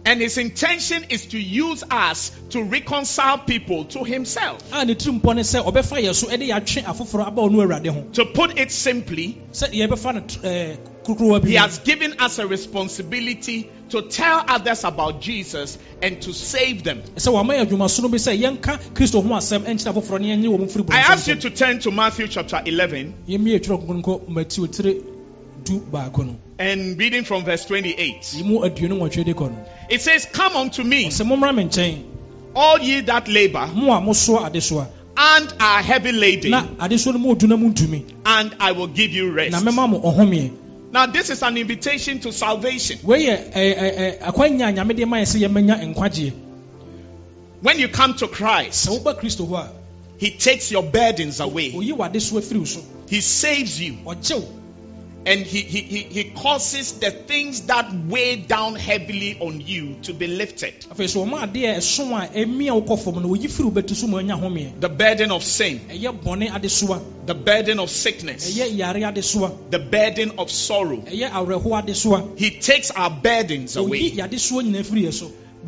Sɛ wayɛ yɛn mmienu sɛ yɛnyɛ nenam sifoɔ And his intention is to use us to reconcile people to himself. a ne tiri mpɔ ne sɛ ɔbɛfa yɛ so de yɛatwe afoforɔ aba ɔno awurade ho. To put it simply, sɛ yɛbɛfa no ɛɛ eh, kurukuruwa he has given us a responsibility to tell others about Jesus and to save them. sɛ wama yɛ adwumasono bi sɛ yɛnka kristo ho asɛm ɛnkyerɛ afoforɔ ne yɛnye wɔn firi I ask you to turn to Matthew chapter 11 yɛmmie twerɛ kronkron matiw tire du baako no and reading from verse 28. yi mu aduonu nwɔtwe de kɔ no It says, Come unto me, sɛ mommra me all ye that labor mo a mosoa adesoa and are heavy laden, na adesoa no mu odu na mu ntumi. and I will give you rest. na mɛma mo ɔhomeɛ Now, this is an invitation to salvation. wei yɛ ɛɛ ɛɛ akwanya a nyame de ma yɛ sɛ yɛmɛnya nkwagyeɛ When you come to Christ, sɛ woba kristo hɔ a He takes your burdens away, oyi w'adesoa firi wo so. He saves you, and he, he, he, he causes the things that weigh down heavily on you to be lifted. afei sɛ ɔma adeɛ a ɛso a ɛmia wo kɔ fam no oyi firi wo bɛtu so ma anya homeɛ The burden of sin, ɛyɛ bɔne adesoa the burden of sickness, ɛyɛ yare adesoa the burden of sorrow. ɛyɛ awerɛho adesoa He takes our burdens away.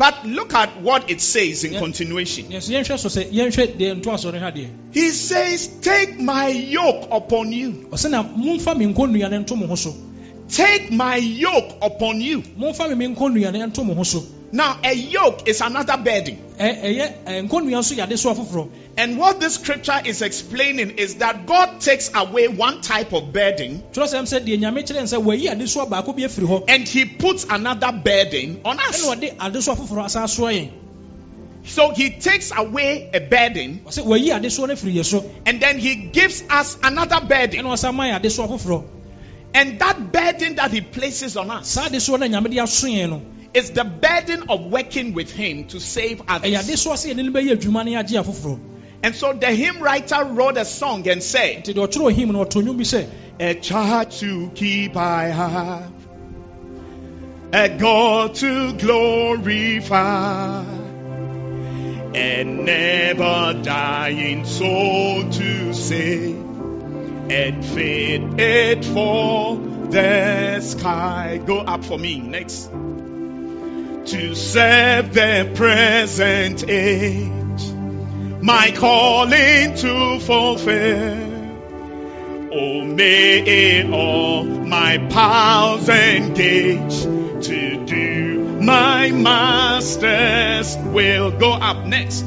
Yadesoa nyinaa firi yɛ so But look at what it says in continuation. yɛsɛ yɛnhwɛ so sɛ yɛnhwɛ deɛ ntoaso no ha deɛ He says, Take my yoke upon you. ɔsɛ na momfa me nkɔnnua no nto mo ho so Take my yoke upon you. Momfa me me nkɔnnua no nto mo ho so Now, a yoke is another burden. Ɛ- ɛyɛ ɛ, nkɔnnua nso yɛ adesoa foforɔ And what this scripture is explaining is that God takes away one type of burden kyerɛ sɛm sɛ deɛ nyame kyerɛ n sɛ wayi adesoa baako bi afiri hɔ and he puts another burden on us. ɔde adesoa foforɔ asa soa yɛn So he takes away a burden ɔsɛ wayi adesoa no afiri yɛ so and then he gives us another burden. ɛna ɔsa ma yɛ adesoa foforɔ And that burden that he places on us saa adesoa no a nyame de aso yɛn no is the burden of working with him to save others. adesoa sɛ yɛne no bɛyɛ adwuma no yɛagye afoforɔ And so the hymn writer wrote a song and said, nti deɛ ɔtwerɛ him no ɔto nnwom A charge to keep I have, a God to glorify, and never dying soul to save, and fit it for the sky. Go up for me next. To serve the present age, my calling to fulfill. Oh, may it all my powers engage to do my master's will. Go up next.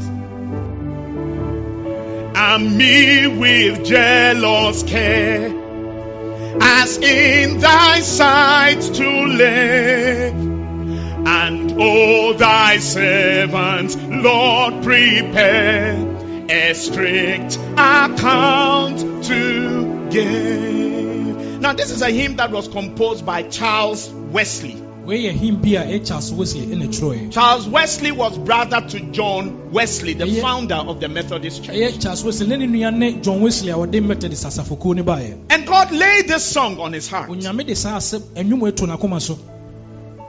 And me with jealous care, as in thy sight to live. And all thy servants, Lord, prepare a strict account to give. Now, this is a hymn that was composed by Charles Wesley. wei yɛ him bi a charles wesley ɛna twerɛɛ Charles Wesley was brother to John Wesley, the founder of the Methodist Church. ɛyɛ charles wesley ne ne john wesley a wɔde methodist asafokuo no And God laid this song on his heart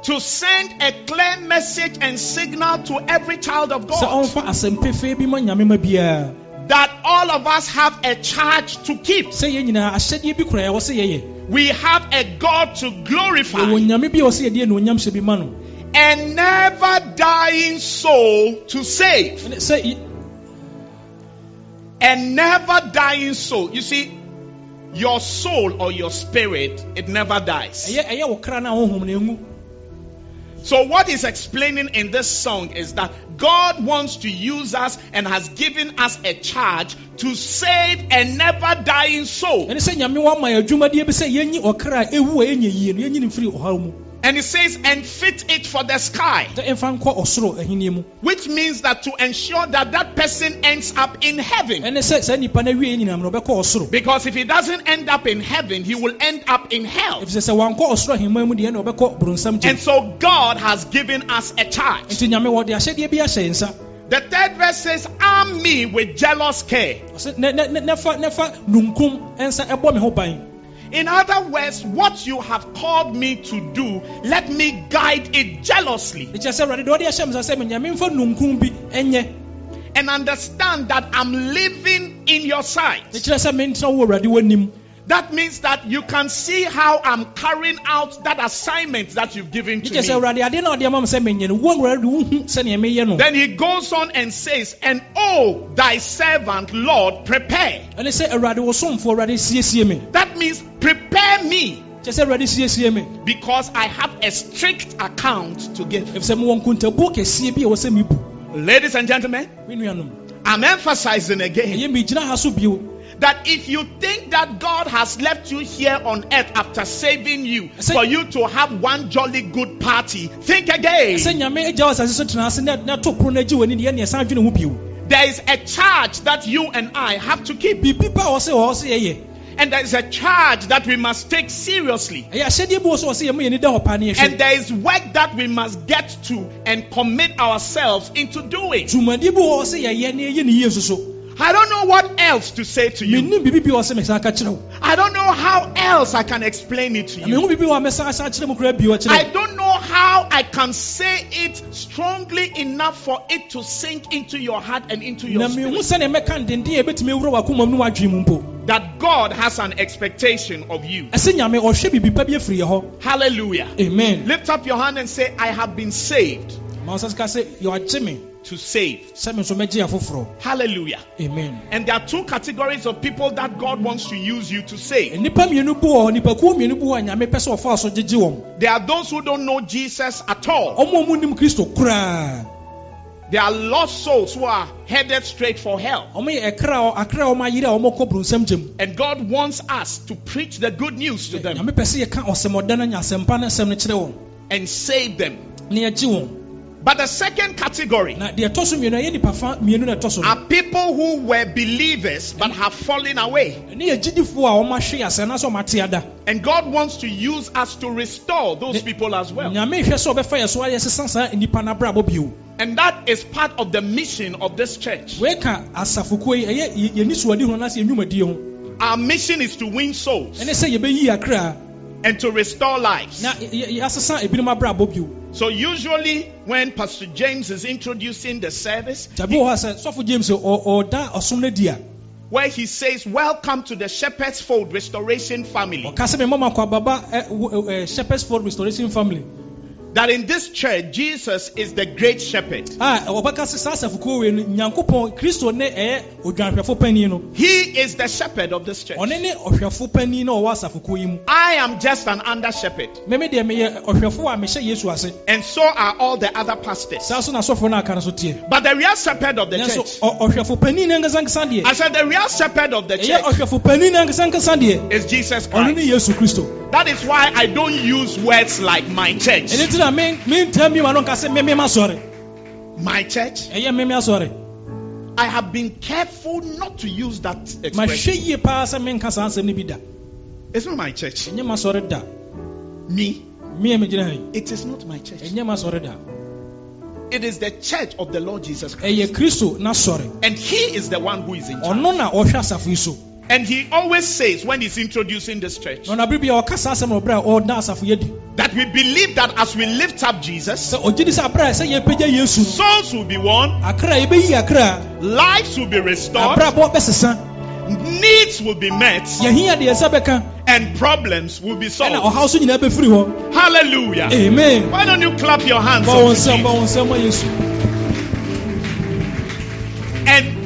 to send a clear message and signal to every child of God ɔmfa asɛm pefee bi ma nyame ma biara that all of us have a charge to keep. sɛ yɛn nyinaa ahyɛdeɛ bi kora ɛwɔ sɛ yɛyɛ We have a God to glorify. a ɛwɔ sɛ yɛde anuonyam hyɛ bi ma no a never dying soul to save. Ɛne sɛ y- A never dying soul. You see, your soul or your spirit, it never dies. So, what he's explaining in this song is that God wants to use us and has given us a charge to save a never dying soul. Ɛne sɛ nyame wama yɛ adwumadeɛ bi sɛ yɛnyi ɔkra a ɛwu a ɛnyɛ yie no yɛnyi no mfiri ɔhaw mu And he says, and fit it for the sky, sɛ ɛmfa nkɔ ɔsoro ahenni mu which means that to ensure that that person ends up in heaven. ɛne sɛ saa nnipa no awie nyinam no ɔbɛkɔ ɔsoro Because if he doesn't end up in heaven, he will end up in hell. ɛfisɛ sɛ wankɔ ɔsoro ahemman mu deɛ ne ɔbɛkɔ borɔnsam And so God has given us a charge. nti nyame wɔde ahyɛdeɛ bi ahyɛ yɛn nsa The third verse says, Arm me with jealous care. In other words, what you have called me to do, let me guide it jealously. Ɛkyerɛ sɛ awurade deɛ ɔde ahyɛ me nsa sɛ nyame mfa nunkum bi ɛnyɛ and understand that I'm living in your sight. Ɛkyerɛ sɛ mentena wo awurade w'anim That means that you can see how I'm carrying out that assignment that you've given to me. awurade adeɛ na ɔde ama me sɛ menyɛ no wo awurade wohu sɛnea meyɛ no. Then he goes on and says, And oh, thy servant, Lord, prepare. ɛne sɛ awurade wo somfoɔ awurade siesie me. That means prepare me. Kyerɛ sɛ awurade siesie because I have a strict account to give. ɛfiri sɛ mewɔ nkontabuo kɛseɛ bi a ɛwɔ sɛ mebu. Ladies and gentlemen, I'm emphasizing again ɛyɛ megyina ha so bio that if you think that God has left you here on earth after saving you for you to have one jolly good party, think again. sɛ nyame agya wɔ asase so tena ase na na to pono no agye w'ani deɛ san dwene ho There is a charge that you and I have to keep, biribi pa a ɔsɛ ɔwɔ sɛ yɛyɛ and there is a charge that we must take seriously. ɛyɛ ahyɛdeɛ bi wɔ sɛ ɔsɛ yɛma yɛni da hɔ paa ne And there is work that we must get to and commit ourselves into doing. Dwumadi bi wɔ sɛ yɛyɛ ne yɛyɛ ne yie nso so I don't know what else to say to you. mennim biribi bi wɔ sɛ mesan ka kyerɛ wo I don't know how else I can explain it to you. mehu biribi wɔ a mɛsan sa kyerɛ mu koraa bio I don't know how I can say it strongly enough for it to sink into your heart and into your spirit sɛnea mɛka ndenden a ɛbɛtumi awura w'akoma mu ne w'adwene mu mpo that God has an expectation of you. ɛsɛ nyame ɔhwɛ biribi pa bi afiri yɛ hɔ Hallelujah. amen Lift up your hand and say, I have been saved ma wo sɛ sika sɛ yɛwagye me to save. sɛ me nso mɛgye afoforɔ Hallelujah. amen And there are two categories of people that God wants to use you to save. nnipa mmienu bi wɔ hɔ nipakuo mmienu bi wɔ a nyame pɛ sɛ ɔfaa so gyegye wɔn There are those who don't know Jesus at all. ɔmo a ɔmo nim kristo koraa There are lost souls who are headed straight for hell. ɔmo yɛ ɛkra akra a ɔmo ayere a ɔmo kɔ bronsam gyem And God wants us to preach the good news to them nyame pɛ sɛ yɛka ɔsɛmɔda no nya asɛmpa no asɛm no kyerɛ wɔn and save them. Na yɛgye wɔn But the second category na deɛ ɛtɔ so mmienu ɛyɛ nipa fa mmienu na ɛtɔ so no are people who were believers but have fallen away. ɛne yɛ gyidifoɔ a ɔmo ahwe asɛ anaasɛ ɔmo ate ada And God wants to use us to restore those people as well. nyame hwɛ sɛ ɔbɛfa yɛ so ayɛ sesa saa nnipa no abrabɔ bio And that is part of the mission of this church. wɔka asafokuo yi ɛyɛ yɛ- yɛni suade ho anaasɛ yɛnnwumadie ho Our mission is to win souls ɛne sɛ yɛbɛyi akra and to restore lives. So usually when Pastor James is introducing the service, gyabi wɔ hɔ a sɛ sɔfo james ɔ- ɔda ɔsom no di a where he says, Welcome to the Shepherd's Fold Restoration Family. That in this church, Jesus is the great shepherd. Ah, a wɔbɛka sɛ saa asafokuo wei no nyankopɔn kristo ne ɛyɛ odwanhwɛfo panin no He is the shepherd of this church. ɔne ne ɔhwɛfo panin na ɔwɔ asafokuo yi mu I am just an under shepherd, meme deɛ meyɛ ɔhwɛfo a mehyɛ yesu ase and so are all the other pastors. saa so na asɔfoɔ no aka no so teɛ But the real shepherd of the church, ɔ- ɔhwɛfo panin no ankasa deɛ I said, the real shepherd of the church ɔhwɛfo panin no ankasa ankasa deɛ is Jesus Christ. That is why I don't use words like my church. Ɛno nti na me- mentam mi ma no nka sɛ meme masɔre My church. Eh, asɔre I have been careful not to use that expression. yie paa sɛ menka saa nsɛm no bi da It's not my church. Eh, ɛnyɛ masɔre da Me, me eh, a megyina ha it is not my church. da It is the church of the Lord Jesus Christ. kristo n'asɔre And He is the one who is in charge. Ɔno na ɔhwɛ asafo yi so And He always says when He's introducing this church na ɔnabere bi a ɔka saa asɛm no ɔberɛ a ɔda asafo yɛ di that we believe that as we lift up Jesus, sɛ ɔgye di sɛ aberɛ a sɛ yɛpagya yesu no souls will be won, akra a yɛbɛyi akra lives will be restored, needs will be met, yɛhia deɛ ɛsɛ bɛka and problems will be solved. ɔhaw so nyinaa bɛfiri hɔ Hallelujah. amen Why don't you clap your hands?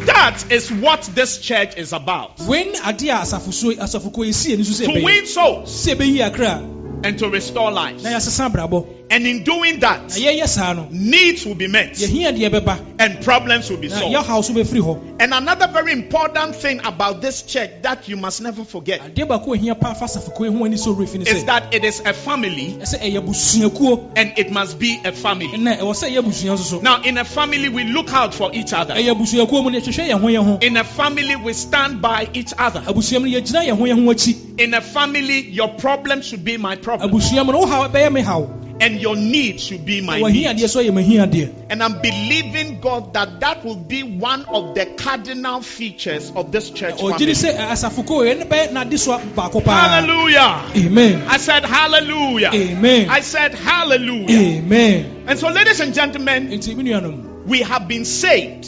That is what this church is about. wei ne adeɛ a asafosuo asafokuo yi sie no so sɛ To win souls sɛ ɛbɛyi akra and to restore lives. na yɛasesa abrabɔ And in doing that, na yɛyɛ saa no needs will be met yɛhia deɛ bɛba and problems will be solved. yɛhaw so bɛfiri hɔ And another very important thing about this church that you must never forget adeɛ baako a ɛhia paa fa asafokuo yi ho ani sɛ ɔwerɛ fi no is that it is a family ɛsɛ ɛyɛ busuakuo and it must be a family. ɛnɛ ɛwɔ sɛ ɛyɛ abusua nso so Now, in a family, we look out for each other. ɛyɛ abusuakuo mu no yɛhwehwɛ yɛn ho yɛn ho In a family, we stand by each other. abusua mu no yɛgyina yɛn ho yɛn ho akyi In a family, your problem should be my problem, abusua mu no wo haw bɛyɛ me haw and your need should be my need. adeɛ so yɛ mahia adeɛ And I'm believing God that that will be one of the cardinal features of this church family. di sɛ eh, asafokuo yi ɛne bɛyɛ n'ade so baako paa Hallelujah. amen I said hallelujah. amen I said hallelujah. amen And so, ladies and gentlemen, nti me nuanom we have been saved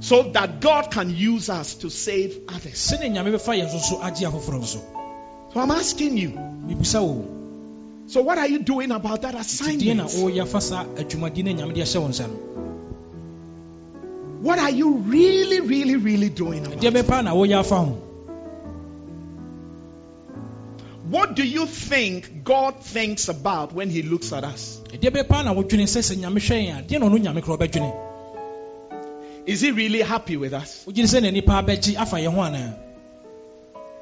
so that God can use us to save others. So agye afoforɔ nso So I'm asking you. So what are you doing about that nti deɛ na assignment? woyɛ fa saa adwumadeɛ no nyame de ahyɛ wo nsa no What are you really, really, really doing about it? bɛpaa na woyɛ afa ho What do you think God thinks about when He looks at us? deɛ bɛpaa na wodwene sɛ sɛ nyame hwɛ yɛn a deɛ na ɔno nyame korɔ bɛdwene Is He really happy with us?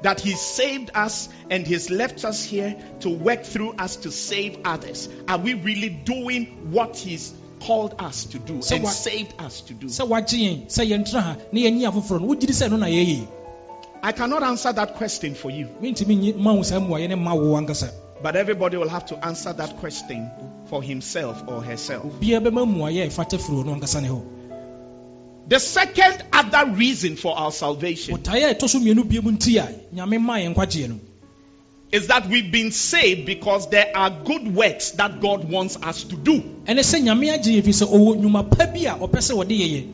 That He saved us and He's left us here to work through us to save others. Are we really doing what He's called us to do So and saved us to do? sɛ wagye yɛn sɛ yɛntena ha na yɛnyi afoforɔ no wogyere sɛ no na yɛyɛ I cannot answer that question for you, mentumi nyi- ma wo saa mmuayɛ ne ma wo ankasa but everybody will have to answer that question for himself or herself. The second other reason for our salvation botaeɛ a ɛtɔ so mmienu bie mu nti a nyame maa yɛn nkwagyeɛ no is that we've been saved because there are good works that God wants us to do. ɛne sɛ nyame agye yɛ firi sɛ ɔwɔ nnwuma pa bi a ɔpɛ sɛ wɔde yɛyɛ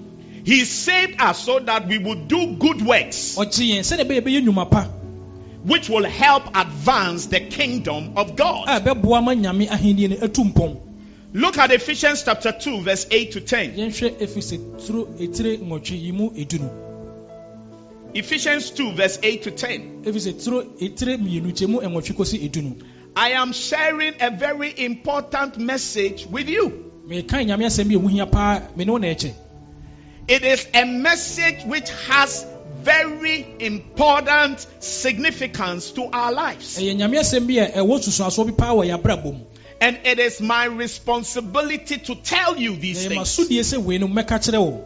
He saved us so that we would do good works ɔgye yɛn sɛdeɛ ɛbɛyɛ bɛyɛ nnwuma pa which will help advance the kingdom of God. A ɛbɛboa ma nyame ahenni no atu mpɔn Look at Ephesians chapter 2, verse 8 to 10. yɛnhwɛ efisɛ turo etire nwɔtwe yi mu edu no Ephesians 2, verse 8 to 10. efisɛ turo etire mmienu kyɛ mu nwɔtwe kɔsi edu no I am sharing a very important message with you. meka nyame asɛm bi a ɛmu hia paa me ne wo na ɛkyɛ It is a message which has very important significance to our lives. Ɛyɛ nyame asɛm bi a ɛwɔ susuasoɔ bi paa wɔ yɛ abrabɔ mu And it is my responsibility to tell you these things. masodie sɛ wei no mɛka kyerɛ wo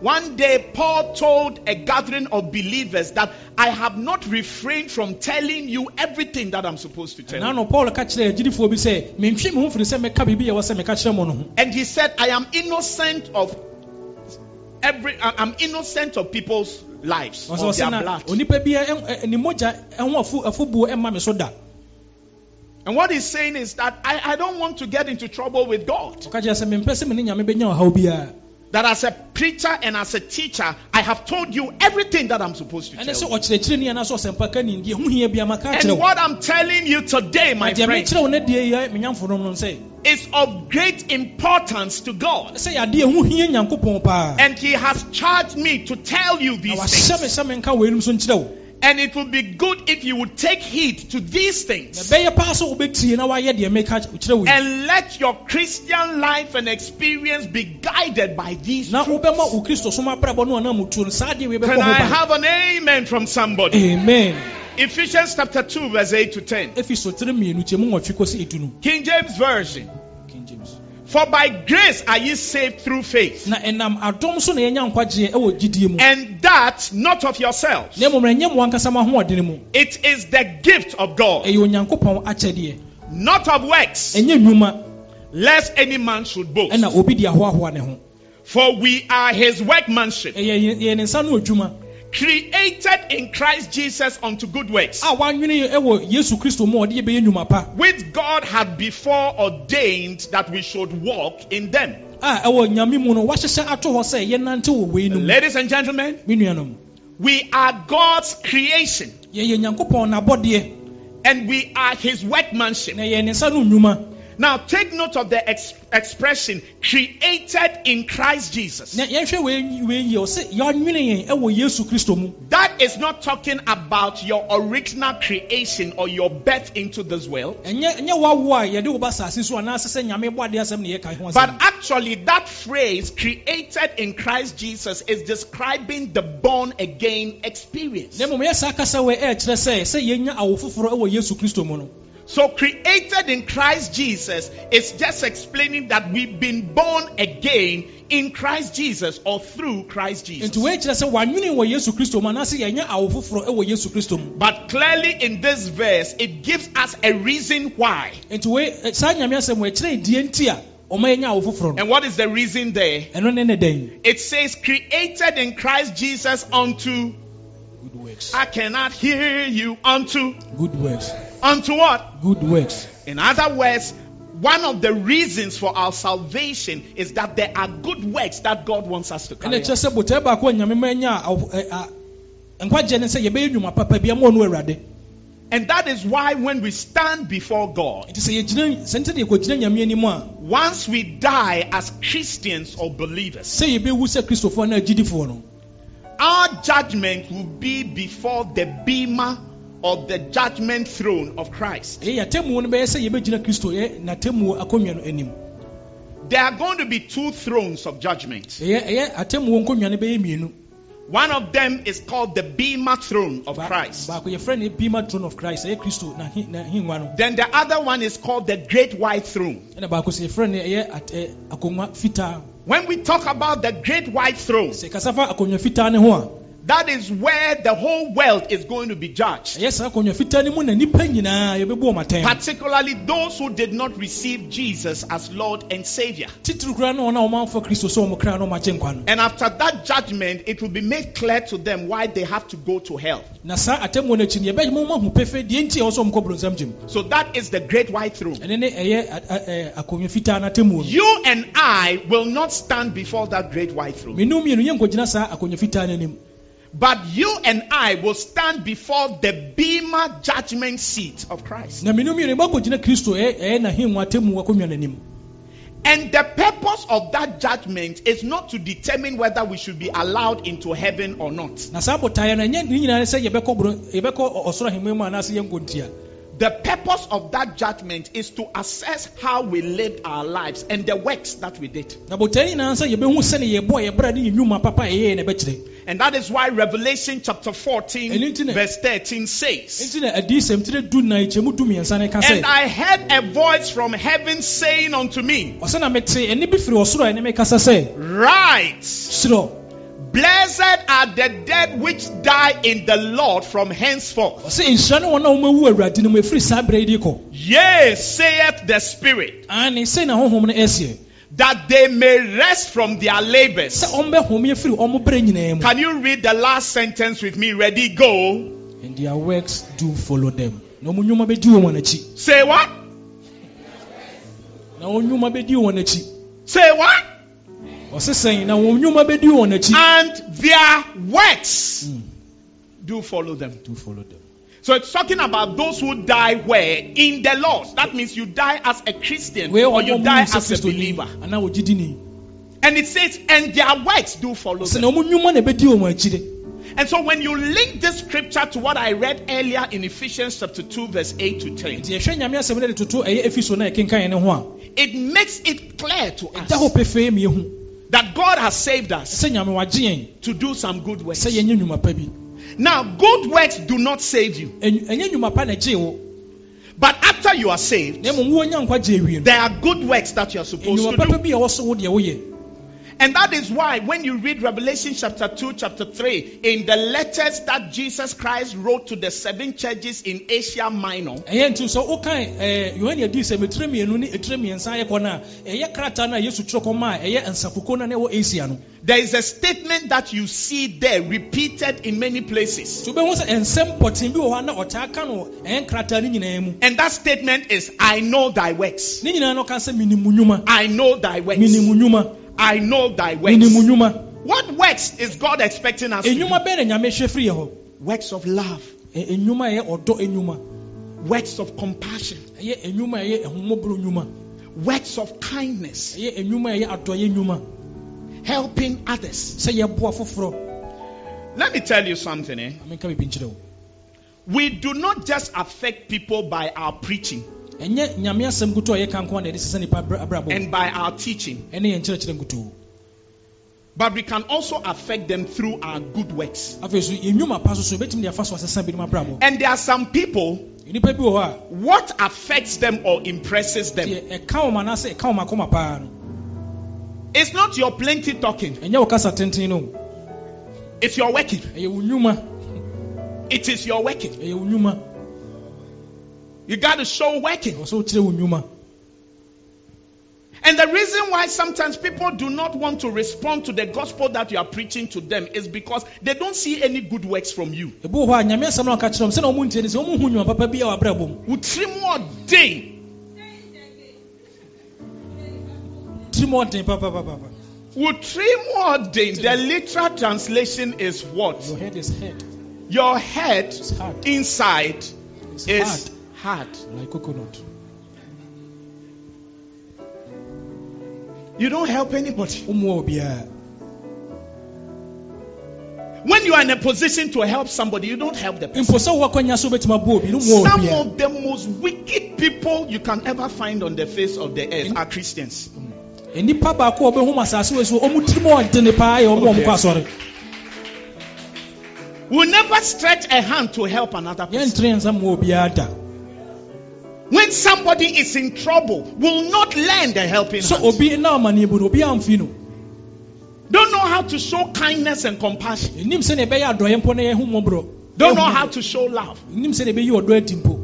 One day, Paul told a gathering of believers that I have not refrained from telling you everything that I'm supposed to tell you. no paul ka kyerɛ agyidifoɔ bi sɛ mentwe me ho firi sɛ mɛka biribi a ɛwɔ sɛ mɛka kyerɛ mo no ho And he said, I am innocent of every, I'm innocent of people's lives, of their blood. And what he's saying is that I, I don't want to get into trouble with God. ɔka kyerɛ sɛ mempɛ sɛ me ne nyame bɛnya ɔhaw biara That as a preacher and as a teacher, I have told you everything that I'm supposed to tell you. ɔkyerɛkyerɛni anaasɛ ɔsɛmpa ka ni deɛ ho hia bia maka kyerɛ And what I'm telling you today, my friend, mekyerɛ wo ne deɛ yɛ me nyamfonom no sɛ is of great importance to God. sɛ yɛadeɛ ho hia nyankopɔn paa And he has charged me to tell you these things. Sɛ menka weinom so nkyerɛ wo And it would be good if you would take heed to these things. ɛbɛyɛ paa sɛ wobɛtie na woayɛ deɛ meka kyerɛ wo yi. And let your Christian life and experience be guided by these na truths. wobɛma wo kristo som abrabɔ no ana mutuo no saa deɛ wei bɛkɔ Can I have an amen from somebody? amen Ephesians chapter 2, verse 8 to 10. ɛfi so tere mmienu kyɛ mu nwɔtwe kɔsi edu no King James Version. King James. For by grace are ye saved through faith. na ɛnam adɔm so na yɛnya nkwagyeɛ ɛwɔ gyidie mu. And that not of yourselves. na mmom ɛnyɛ mo ankasa mo ahoɔden mu. It is the gift of God, ɛyɛ onyankopɔn akyɛdeɛ. Not of works, lest any man should boast. ɛna obi de ahoahoa ne ho. For we are his workmanship, created in Christ Jesus unto good works, a wanwene ɛwɔ yesu kristo mu a ɔde yɛbɛyɛ nnwuma pa. which God had before ordained that we should walk in them. a ɛwɔ nyame mu no wahyehyɛ ato hɔ sɛ yɛnante wɔ wei no mu. Ladies and gentlemen, me we are God's creation. yɛyɛ nyankopɔn n'abɔdeɛ. And we are his workmanship. Na yɛyɛ ne nsa no nnwuma Now, take note of the ex- expression created in Christ Jesus. na yɛhwɛ wei wei yɛ ɔsɛ yɛanwene yɛn ɛwɔ yesu kristo mu That is not talking about your original creation or your birth into this world, ɛnyɛ ɛnyɛ wawo a yɛde wo ba asase so anaasɛ sɛ nyame bɔ adeɛ asɛm na yɛka ho but actually, that phrase created in Christ Jesus is describing the born again experience. Na mmom yɛ saa kasa wei ɛɛkyerɛ sɛ sɛ yɛnya awo foforɔ ɛwɔ yesu kristo mu no So, created in Christ Jesus is just explaining that we've been born again in Christ Jesus or through Christ Jesus. nti wei kyerɛ sɛ wanwene wɔ yesu kristo mu anaasɛ yɛnya awo foforɔ ɛwɔ yesu kristo mu But clearly, in this verse, it gives us a reason why. nti wei ɛ- saa nyame asɛm wei kyerɛ die nti a ɔma yɛnya awo foforɔ no And what is the reason there? ɛno ne ne dɛn It says, created in Christ Jesus unto, works. I cannot hear you, unto, good works. unto what? good works. In other words, one of the reasons for our salvation is that there are good works that God wants us to carry out. sɛ botae baako a nyame ma anya a aw- ɛ- a- nkwagye ne sɛ yɛbɛyɛ nnwuma papa bi ama ɔno awurade And that is why when we stand before God, nti sɛ yɛgyina sɛ nti ne yɛkɔgyina nyame anim a once we die as Christians or believers, our judgment will be before the bema or the judgment throne of Christ. ɛyɛ yɛatemmuo no bɛyɛ sɛ yɛbɛgyina kristo eh, yɛ n'atemmuo akonnwa no anim There are going to be two thrones of judgment. ɛyɛ ɛyɛ atemmuo nkonnwa no bɛyɛ mmienu One of them is called the bema throne of Christ. baako yɛfrɛ no bima throne of christ ɛyɛ kristo n'ahe- n'ahengua no Then the other one is called the great white throne. When we talk about the great white throne, sɛ kasa fa akonnwa fitaa no ho a that is where the whole world is going to be judged. ɛyɛ saa akonnwa fitaa no mu na nnipa nyinaa yɛbɛbu wɔn atɛn Particularly those who did not receive Jesus as Lord and Savior. titiri koraa ne wɔn a wɔamfa kristo sɛ wɔn kra na wɔn agye nkwa no And after that judgment, it will be made clear to them why they have to go to hell. na saa atemmuo no akyi no yɛbɛyɛ mo ahu pɛfɛ deɛ nti a ɛwɔ sɛ wɔn kɔ borɔnsam gyem So that is the great white throne. ɛne ne ɛyɛ a- a- ɛ, akonnwa fitaa no atemmuo no You and I will not stand before that great white throne. Menu mmienu yɛnkɔgyina saa akonnwa fitaa no anim But you and I will stand before the Bema judgment seat of Christ. na menu mmienu yɛbɛkɔgyina kristo ɛyɛ ɛyɛ n'ahengua atemmuo akonnwa no anim And the purpose of that judgment is not to determine whether we should be allowed into heaven or not. Na saa botaeɛ no ɛnyɛ ne nyinaa sɛ yɛbɛkɔ boro yɛbɛkɔ ɔsoro ahemman mu anaasɛ yɛnkɔ ntia The purpose of that judgment is to assess how we lived our lives and the works that we did. na botaeɛ nyinaa sɛ yɛbɛhu sɛne yɛbɔ yɛbrɛ ne yɛ nnwuma papa a ɛyɛɛ na ɛbɛkyerɛ And that is why Revelation chapter 14, And into the- verse 13 says, nti na adiyisɛm tire du na kyɛmu du mmiɛnsa no ka And I heard a voice from heaven saying unto me, ɔsɛ na mete ɛne bi firi ɔsoro a ɛne me kasa sɛ Right, blessed are the dead which die in the Lord from henceforth. ɔsɛ nhyira ne wɔn a wɔmawu awurade no mu ɛfiri saa berɛ yi de kɔ Yea, saith the Spirit, ane sei na honhom no ɛsiɛ that they may rest from their labors. ɔmbɛhome afiri ɔmo berɛ nyinaa mu Can you read the last sentence with me? Ready, go. and their works do follow them na ɔmo nnwuma bɛdi wɔn akyi Say what? na wɔn nnwuma bɛdi wɔn akyi Say what? And their works Mm. do follow them. do follow them So it's talking about those who die where? In the Lord. That means you die as a Christian wei or you die as a believer. And it says, and their works do follow them. na ɔmo nnwuma na ɛbɛdi wɔn akyire And so when you link this scripture to what I read earlier in Ephesians chapter 2, verse 8 to 10, nti yɛhwɛ nyame asɛm no de toto ɛyɛ efiso na yɛkenkan ne ho a it makes it clear to us pɛfɛɛ mi ehu that God has saved us sɛ nyame wagye yɛn to do some good works. sɛ yɛnyɛ nnwuma pa bi Now, good works do not save you. Ɛny- ɛnyɛ nnwuma pa na ɛgye wo But after you are saved, na mmom wo nya nkwa gye awie no there are good works that you are supposed to do. And that is why when you read Revelation chapter 2, chapter 3, in the letters that Jesus Christ wrote to the seven churches in Asia Minor, ɛyɛ nti sɛ wokan ɛɛ yohane adi sɛ metire mmienu ne etire mmiɛnsa ayɛ kɔ no a ɛyɛ krataa no a yesu twerɛ kɔma a ɛyɛ nsafoko no na ɛwɔ asia no there is a statement that you see there repeated in many places. nti wobɛhu sɛ nsɛm pɔten bi wɔ hɔ a na ɔtaa ka no ɛyɛ nkrataa no nyinaa mu And that statement is, I know thy works. ne nyinaa no ɔka sɛ menim wo nnwuma I know thy works. Menim wo nnwuma I know thy works. What works is God expecting us to do? nnwuma bɛɛ na nyame hwɛ firi yɛ hɔ Works of love, Ɛ- nnwuma a ɛyɛ ɔdɔ nnwuma works of compassion, ɛyɛ nnwuma a ɛyɛ ɛhomɔborɔ nnwuma works of kindness, ɛyɛ nnwuma a ɛyɛ adɔyɛ nnwuma helping others. sɛ yɛboa foforɔ Let me tell you something, eh? menka bibi nkyerɛ wo We do not just affect people by our preaching ɛnyɛ nyame asɛm nkutu a yɛka nko a na yɛde sesɛ nipa abra- and by our teaching, but we can also affect them through our good works. afei so yɛn nnwuma pa so so yɛbɛtumi de afa so asesa binom abrabɔ And there are some people, nnipa bi wɔ hɔ a what affects them or impresses them. deɛ ɛka wɔn anaasɛ ɛka wɔn akoma paa no. It's not your plenty talking, ɛnyɛ wo kasa tenten no. It's your working. ɛyɛ wo nnwuma. It is your working. Ɛyɛ wo nnwuma You got to show working. ɛwɔ sɛ wokyerɛ wo nnwuma And the reason why sometimes people do not want to respond to the gospel that you are preaching to them is because they don't see any good works from you. ebi wɔ hɔ a nyame asɛm no aka kyerɛ wɔn sɛna ɔmo ntie ne sɛ ɔmo hu nnwuma papa bi a wɔabrabɔ mu Wotiri mu ɔden. tirim ɔden papapapa Utrimoden, the literal translation is what? your head is head Your head inside it's is hard like coconut You don't help anybody. When you are in a position to help somebody, you don't help the person. mpo sɛ wowɔ akwanya so wobɛtumi abɔ obi no mmoa Some of the most wicked people you can ever find on the face of the earth are Christians. Mm. nnipa baako a ɔbɛhu asase wɔ so ɔmu tirim ɔdene paa yɛ ɔmo a ɔmo kɔ asɔre Will never stretch a hand to help another person. When somebody is in trouble, will not lend a helping hand. so hand. obi na ɔmane bu no obi amfi no Don't know how to show kindness and compassion. ɛnim sɛdeɛ ɛbɛyɛ adɔeɛ mpo na yɛho mmɔborɔ Don't know how to show love. nim sɛdeɛ ɛbɛyi ɔdɔ adi mpo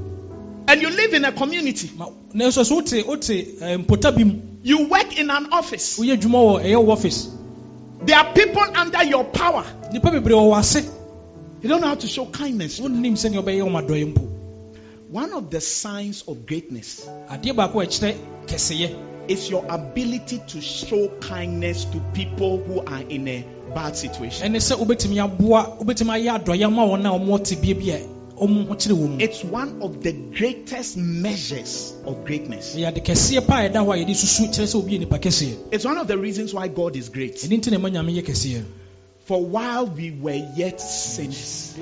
And you live in a community. Ma- nanso so wote wote eh, mpota bi mu You work in an office. woyɛ adwuma wɔ ɛyɛ wɔ office There are people under your power. nnipa bebree wɔ ase You don't know how to show kindness. One of the signs of greatness adeɛ baako a ɛkyerɛ kɛseyɛ is your ability to show kindness to people who are in a bad situation. ɛne sɛ wobɛtumi aboa wobɛtumi ayɛ adɔeɛ ma wɔn a ɔmo te bie bi a ɔmo ho kyerɛ wɔ mu It's one of the greatest measures of greatness. ɛyɛ ade kɛseɛ paa a ɛda hɔ a yɛde susu kyerɛ sɛ obi yɛ nipa kɛseɛ It's one of the reasons why God is great. ɛno nti na ɛma nyame yɛ kɛseɛ For while we were yet sinners,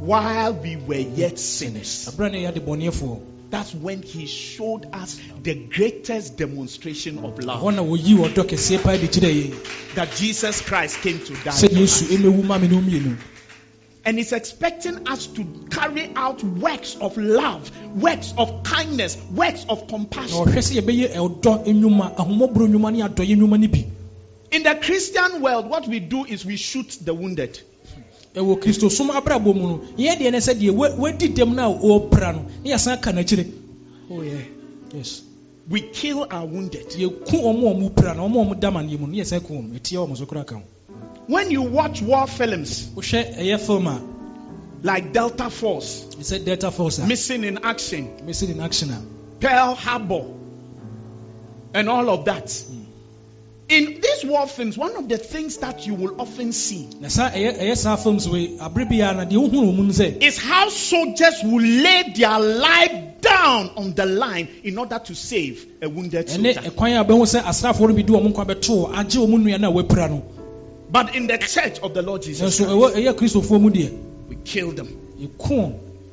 while we were yet sinners, berɛ ne yɛyɛ ade bɔneɛfoɔ that's when He showed us the greatest demonstration of love na wɔyi ɔdɔ kɛseɛ paa de kyerɛ yɛ that Jesus Christ came to die. for us. ɛmɛwu ma me ne womienu And He's expecting us to carry out works of love, works of kindness, works of compassion. ɔhwɛ sɛ yɛbɛyɛ ɔdɔ nnwuma ahomɔborɔ nnwuma ne adɔeɛ nnwuma no bi In the Christian world, what we do is we shoot the wounded. Ɛwɔ kristosom abrabɔ mu no yɛ deɛ ne sɛ deɛ wa- wadi dɛm no a ɔɔpra no ne yɛsan ka n'akyire Oh, yeah. yes We kill our wounded. yɛku ɔmo a ɔmo pra no ɔmo a ɔmo da amanneɛ mu no ne yɛsan ku wɔn ɛtia wɔn so koraa ka ho When you watch war films wohwɛ ɛyɛ film a like Delta Force, ɛsɛ delta force Missing in Action, mɛsi in action Pearl Harbor, and all of that. Hmm. In these war films, one of the things that you will often see na saa ɛyɛ eh, ɛyɛ eh, eh, saa films wei abere biara na deɛ wohu wɔ mu no sɛ is how soldiers will lay their life down on the line in order to save a wounded soldier. ɛkwan a bɛhu sɛ asraafoɔ no bi de wɔn nkwa bɛto agye wɔn nua no a wɔapira no. But in the church of the Lord Jesus Christ, ɛwɔ ɛyɛ kristofoɔ mu deɛ we kill them,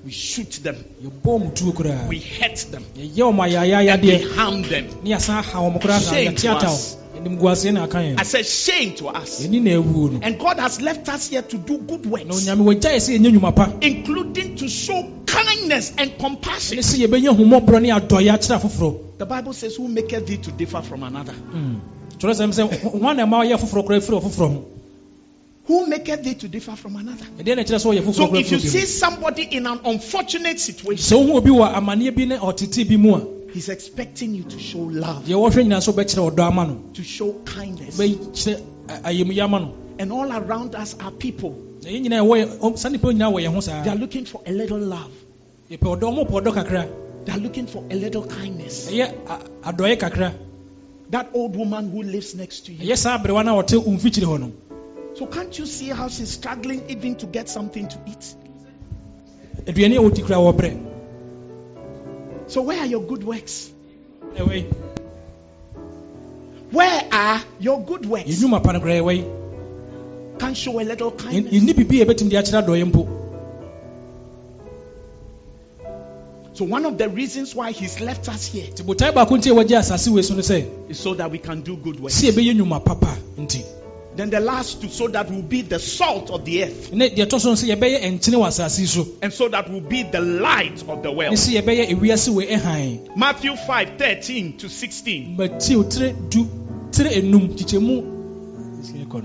we shoot them, yɛbɔ wɔn tuo koraa we hurt them, and we harm them. ne yɛsan ha wɔn koraa na Shame to us. Wɔn animguaseɛ na aka I said, shame to us. yɛni na awuo no And God has left us here to do good works, onyame wɔgya yɛ sɛ yɛnyɛ nnwuma pa including to show kindness and compassion. ne sɛ yɛbɛnya ahomɔborɔ ne adɔeɛ akyerɛ afoforɔ The Bible says, Who maketh thee to differ from another? kyerɛ sɛm sɛ hwan na ɛma ɔyɛ foforɔ koraa firi ɔfoforɔ ho Who maketh thee to differ from another? ɛdeɛ na ɛkyerɛ sɛ ɔyɛ foforɔ So if you see somebody in an unfortunate situation, sɛ wohu obi wɔ amanneɛ bi ne ɔtete bi mu a he's expecting you to show love, deɛ wɔhwɛ nyinaa sɛ wobɛkyerɛ ɔdɔ ama no to show kindness. wobɛkyerɛ ayamyɛ ama no And all around us are people. na yɛn nyinaa ɛwɔ yɛ- ɔm- saa nnipa nyinaa wɔ yɛn ho saa They are looking for a little love. yɛpɛ ɔdɔ ɔmo pɛ ɔdɔ kakra They are looking for a little kindness. ɛyɛ a- adɔeɛ kakra That old woman who lives next to you. ɛyɛ saa aberewa no a ɔte wo mfikyiri hɔ no So can't you see how she's struggling even to get something to eat? So where are your good works? Where are your good works? yɛnwuma pa no koraa ɛwɔ yi Can show a little kindness. yɛnni biribi a yɛbɛtumi de akyerɛ adɔeɛ mpo So one of the reasons why he's left us here nti botae baako nti a wɔgye asase wei so no sɛ is so that we can do good works. Sɛ yɛbɛyɛ nnwuma papa nti Then the last two, so that we'll be the salt of the earth, ne deɛ ɛtɔ so no sɛ yɛbɛyɛ nkyene wɔ asase yi so and so that we'll be the light of the world. sɛ yɛbɛyɛ ewiase wei ɛhan Matthew 5 13 to 16. matio tire du tire enum kyikyɛmu ɛsɛ kɔ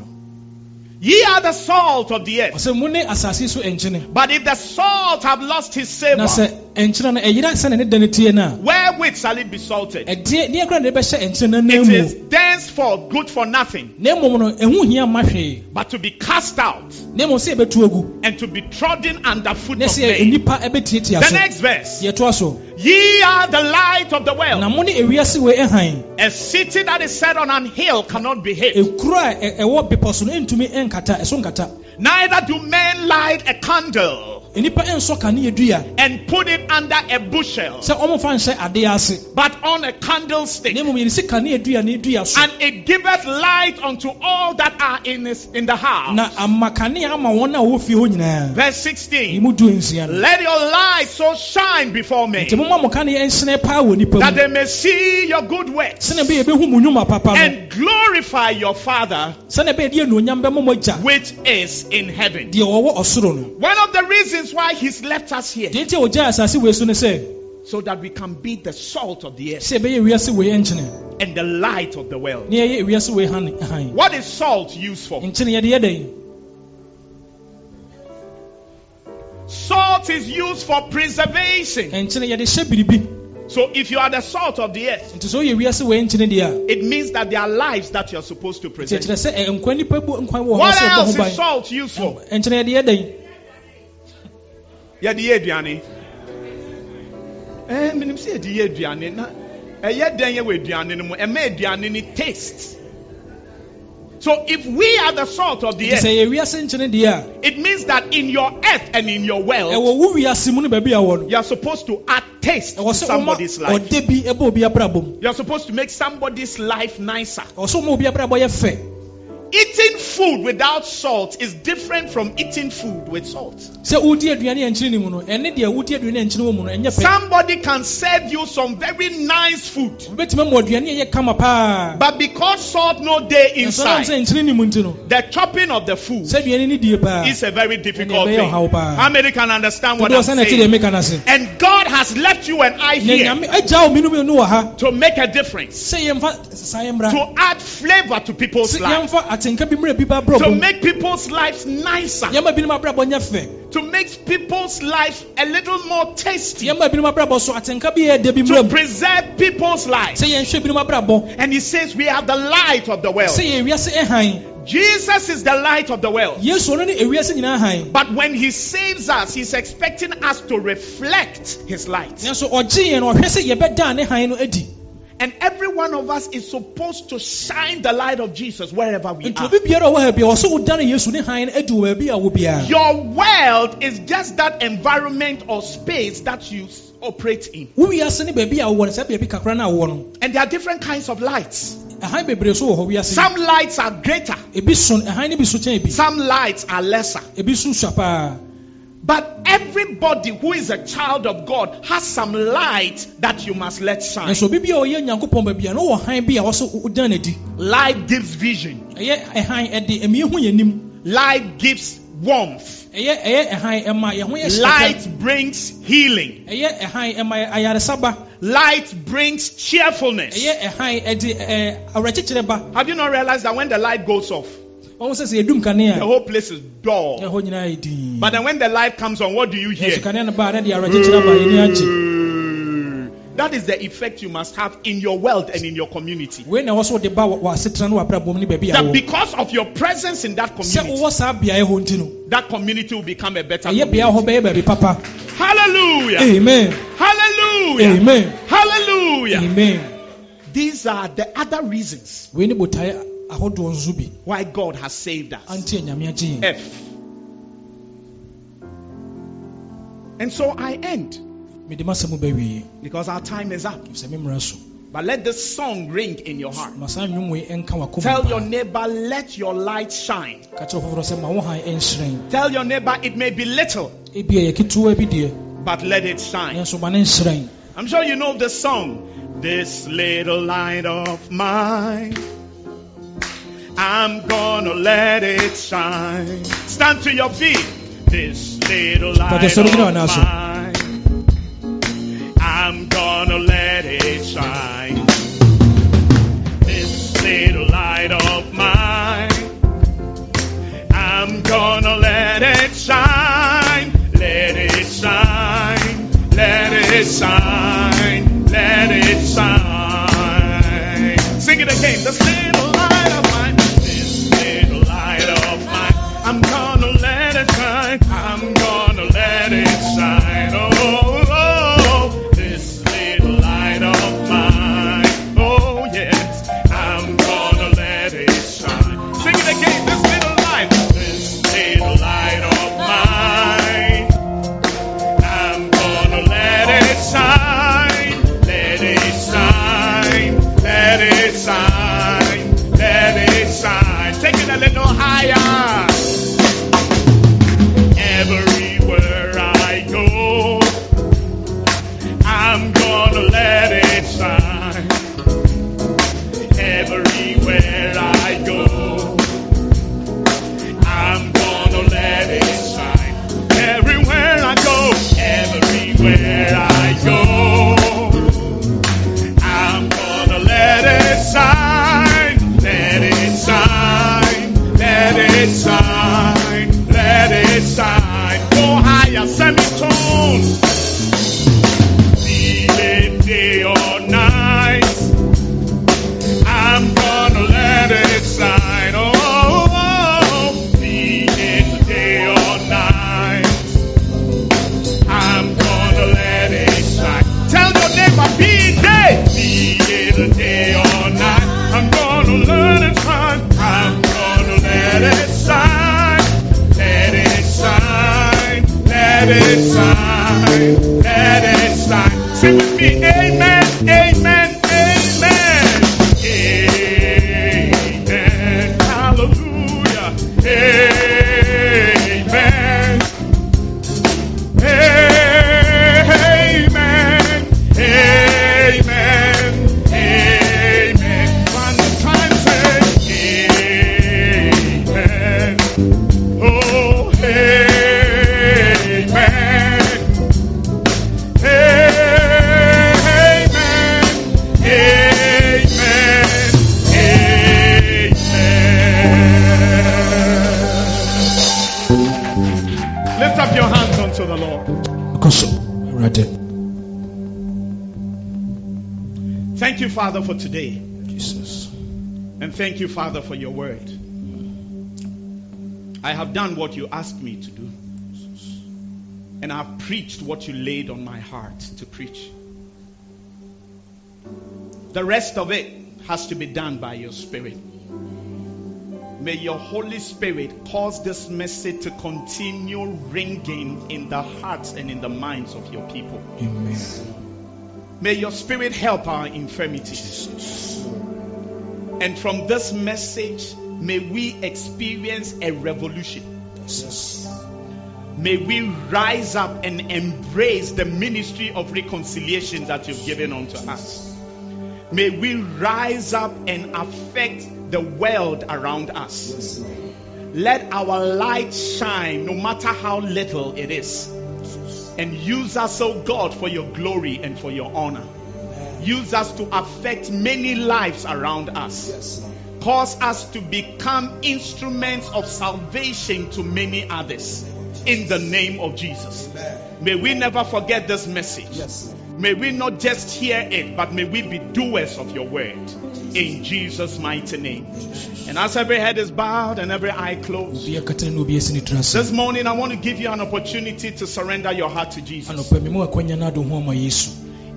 Ye are the salt of the earth. ɔsɛ mo ne asase yi so nkyene But if the salt have lost his savor, sɛ nkyene no ɛyera sɛne ne da no tie where wherewith shall it be salted? ɛdeɛ deɛ kora na ɛbɛhyɛ nkyɛn It is thenceforth good for nothing, na mmom no ɛho hia ma hwee but to be cast out na mmom sɛ ɛbɛtu agu and to be trodden under foot na of men. The next verse. Ye are the light of the world. mo ne ewiase wei ɛhan A city that is set on an hill cannot be hid. ekuro a ɛ- ɛwɔ bepɔ so no ntumi nkata ɛso nkata Neither do men light a candle nnipa nsɔ kanea dua and put it under a bushel, sɛ ɔmofa nhyɛ adeɛ ase. But on a candlestick. mmom yɛde si kanea dua ne dua so. And it giveth light unto all that are in, his, in the house. na ama kanea ama wɔn a wɔwɔ fie hɔ nyinaa Verse ne 16. mu du nsia no. Let your light so shine before me nti moma mo kanea nhyerɛn paa wɔ nnipa that they may see your good works. Sɛnea ɛbɛyɛ yɛbɛhu mo nnwuma papa no. And glorify your Father sɛnea ɛbɛyɛ yɛde anuonyam bɛma mo agya which is in heaven. deɛ ɔwɔ ɔsoro no. One of the reasons why he's left us here deɛ nti a ɔgyaa asase wei so no sɛ so that we can be the salt of the earth sɛ ɛbɛyɛ wiase wei nkyene and the light of the world. na yɛyɛ wiase wei han han What is salt used for? nkyene yɛde yɛ dɛn Salt is used for preservation. nkyene yɛde hyɛ biribi So if you are the salt of the earth, nti sɛ woyɛ wiase wei nkyene deɛ a it means that there are lives that you're supposed to preserve. ɛkyerɛ sɛ ɛ, nkwa nipa bu nkwa wɔ hɔ What else is salt used for? Yɛde yɛ dɛn yɛde yɛ aduane. Eh, Ɛɛ menim sɛ yɛde yɛ aduane. Na ɛyɛ dɛn yɛ wɔ aduane no mu? Ɛma aduane no taste. So if we are the salt of the earth yɛ wiase nkyene deɛ a it means that in your earth and in your world ɛwɔ wo wiase mu no baabi a wɔ no you are supposed to add taste to ɛwɔ sɛ woma somebody's life. ɔde bi ɛbɔ obi abrabɔ mu. You are supposed to make somebody's life nicer eating food without salt is different from eating food with salt. Sɛ wodi aduane a nkyene ne mu no ɛne deɛ wodi aduane a nkyene wɔ mu no ɛnyɛ pɛ somebody can serve you some very nice food. Wobɛtumi ama aduane a ɛyɛ kama paa but because salt no day inside sɛ nkyene ne mu the chopping of the food sɛ aduane ne die paa is a very difficult thing. How many can understand what I'm sɛ na ɛte deɛ saying? meka no se. And God has left you and I here nyame agya wo mminom no wɔ ha. to make a difference, sɛ yɛmfa saa yɛ mmra to add flavor to people's lives, yɛmfa atenka bi mmerɛ bi ba to make people's lives nicer, yɛma binom abrabɔ nyɛ fɛ. To make people's lives a little more tasty, yɛma binom abrabɔ so atenka bi yɛ da bi to preserve people's lives. sɛ yɛnhwɛ binom abrabɔ. And He says, We are the light of the world. sɛ yɛ wiase ɛhan. Jesus is the light of the world. yesu ɔno ne ewiase nyinaa han. But when He saves us, He's expecting us to reflect His light. Nanso ɔgye yɛn no ɔhwɛ sɛ yɛbɛda ne han no adi And every one of us is supposed to shine the light of Jesus wherever we are. obi biara a ɔwɔ ha bia ɔsɛ wodane yesu ne han no adi wɔ baabi a wɔ biara Your world is just that environment or space that you operate in. wo wiase ne baabi a wowɔ no sɛ baabi kakra no a wowɔ no And there are different kinds of lights. ɛhan bebree so wɔ hɔ wiase Some lights are greater, ebi so ɛhan no bi so kyɛn ebi some lights are lesser. But everybody who is a child of God has some light that you must let shine. nanso obi bi a ɔyɛ nyankopɔn baabi a na ɔwɔ han bi a wɔsɛ wodan n'adi. Light gives vision, ɛyɛ ɛhan ɛde ɛmi hu yɛn nim light gives warmth, ɛyɛ ɛyɛ ɛhan ɛma yɛn ho yɛ hyɛ light brings healing, ɛyɛ ɛhan ɛma ayaresaba. Light brings cheerfulness. ɛyɛ ɛhan ɛde ɛɛ awerɛkyekyerɛ ba Have you not realized that when the light goes off, wɔn sɛ sɛ yɛdum kanea the whole place is dull? ɛhɔ nyinaa yɛ din But then when the light comes on, what do you hear? kanea no ba ne de awerɛkyekyerɛ ba yɛni agye That is the effect you must have in your world and in your community. wei na ɛwɔ so de ba wɔ wɔ asetena no wɔ abrabɔ mu ne baabi a That because of your presence in that community, wowɔ saa beaeɛ hɔ nti no that community will become a better community. beaeɛ hɔ bɛyɛ baabi papa Hallelujah! amen Hallelujah! amen Hallelujah! amen These are the other reasons wei ne botaeɛ ahodoɔ nso why God has saved us. ante anyame agye yɛn F. And so I end mede masɛm bɛwie because our time is up. sɛ memmra so But let this song ring in your heart. ma saa nnwom wei ɛnka wakoma Tell your neighbor, let your light shine. ka kyerɛ foforɔ sɛ ma wo han ɛnhyerɛn Tell your neighbor, it may be little, ebia yɛ ketewa bi deɛ but let it shine. nanso ma ne nhyerɛn I'm sure you know the song. This little light of mine, I'm gonna let it shine. Stand to your feet. This little light of sorry, no, no, so. mine, I'm gonna let it shine. Thank you, Father, for your word. I have done what you asked me to do. And I've preached what you laid on my heart to preach. The rest of it has to be done by your Spirit. May your Holy Spirit cause this message to continue ringing in the hearts and in the minds of your people. amen May your Spirit help our infirmities. And from this message, may we experience a revolution. May we rise up and embrace the ministry of reconciliation that you've given unto us. May we rise up and affect the world around us. Let our light shine no matter how little it is. And use us, oh God, for your glory and for your honor. Use us to affect many lives around us. Cause us to become instruments of salvation to many others. In the name of Jesus. May we never forget this message. May we not just hear it, but may we be doers of your word. In Jesus' mighty name. And as every head is bowed and every eye closed, obi akatene na obi asi ne tiri ase this morning I want to give you an opportunity to surrender your heart to Jesus.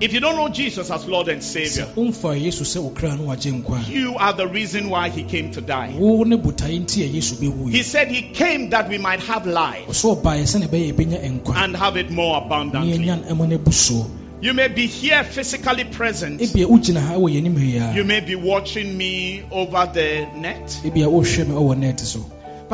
Anɔpa mi mu akwanya no ado ho ama yesu If you don't know Jesus as Lord and Savior, sɛ womfa yesu sɛ wo kra no wagye nkwa a you are the reason why He came to die. wo ne botae nti a yesu bɛwu He said He came that we might have life ɔsɛ ɔbaeɛ sɛne ɛbɛyɛ yɛbɛnya nkwa and have it more abundantly. yɛnya ɛma no abu soɔ You may be here physically present. ebia wogyina ha wɔ yɛnim ha yi You may be watching me over the net.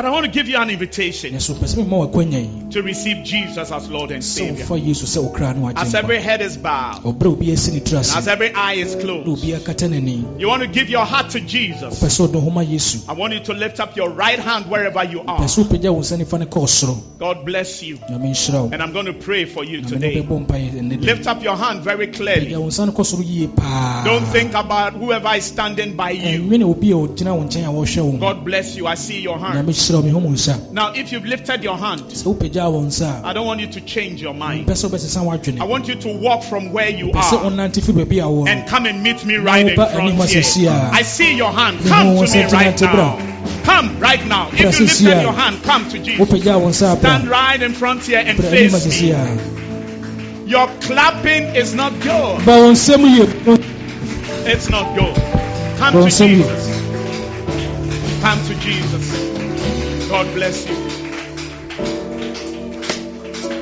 Ebia wohwɛ me ɔwɔ net so But I want to give you an invitation ɛso pɛ sɛ mema wakwanya yi to receive Jesus as Lord and Savior. wofa yesu sɛ wo kra no wagye As every head is bowed, ɔberɛ a obi asi ne tiri and as every eye is closed, obi akata n'ani you want to give your heart to Jesus. sɛ ɔdɔ homa yesu I want you to lift up your right hand wherever you are. sɛ wopagya wo nsa nifa no kɔɔ soro God bless you. nyame nhyira wo And I'm going to pray for you today. wobɛbɔ mpaeɛ ɛnnɛ Lift up your hand very clearly. wo nsa no kɔ soro yie paa Don't think about whoever is standing by you. ɛnwene obi a ɔgyina wo nkyɛn a wɔhwɛ wo God bless you. I see your hand. Hyira wo mehu mu nsa Now, if you've lifted your hand, sɛ wopagyaa wo nsa I don't want you to change your mind. mpɛ sɛ wobɛsesa w'adwene I want you to walk from where you are wonante fi baabi a wɔ and come and meet me right in front here. I see your hand. Come to me right now. Come right now. If you lifted your hand, come to Jesus. wopagyaa wo nsa Stand right in front here and face me. Your clapping is not good. ba wo nsɛm yie It's not good. Come to Jesus. Come to Jesus. God bless you.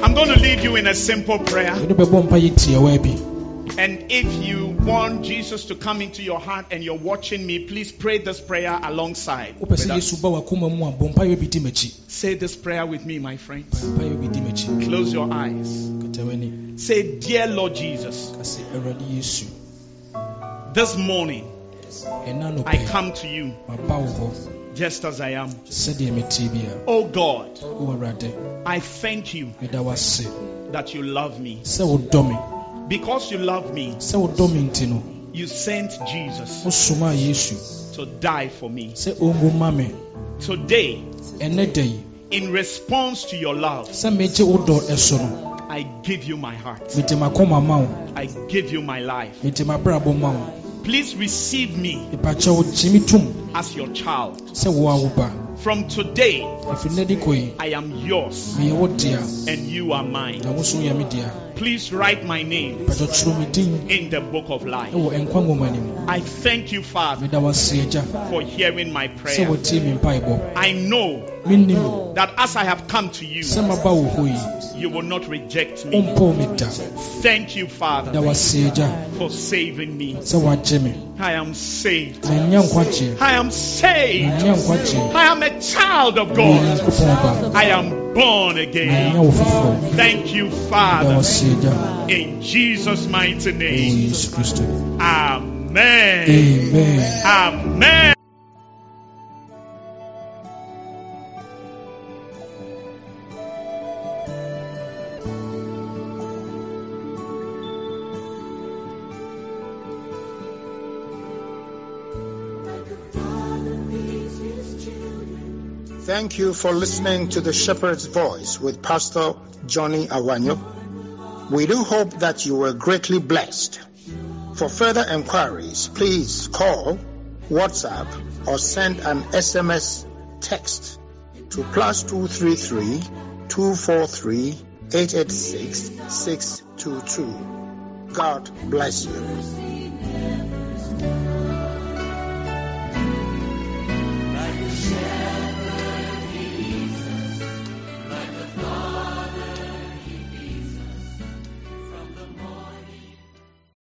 I'm going to lead you in a simple prayer. And if you want Jesus to come into your heart and you're watching me, please pray this prayer alongside. Say this prayer with me, my friends. Close your eyes. Say, Dear Lord Jesus, this morning I come to you just as I am. sɛdeɛ metie bia Oh God, I thank you that you love me. Because you love me, sɛ wodɔ me nti no you sent Jesus to die for me. sɛ ɔngu ma Today, ɛnɛ da yi in response to your love, sɛ megye wo dɔ ɛso I give you my heart. mede makoma ma wo I give you my life. Mede mabrabɔ ma wo Please receive me mepakyɛ wo gye me tom as your child. sɛ wo a wo ba. From today, ɛfiri nnɛ de kɔ yi I am yours meyɛ wo dea and you are mine. na wo so woyɛ me dea Please write my name pakyɛ kyerɛ me din in the book of life. ɛwɔ nkwa nwoma no mu I thank you, Father, meda wase agya for hearing my prayer. wotie me mpaebɔ I know Oh. that as I have come to you, sɛ maba wo hɔ yi you will not reject me. wompɔ me da Thank you, Father, wase for saving me. sɛ woagye I am saved. I am saved. I am a child of God. I am born again. Thank you, Father, in Jesus' mighty name. Amen. amen Amen. Thank you for listening to the Shepherd's Voice with Pastor Johnny Awanyo. We do hope that you were greatly blessed. For further enquiries, please call, WhatsApp, or send an SMS text to plus 233 243 886 622. God bless you.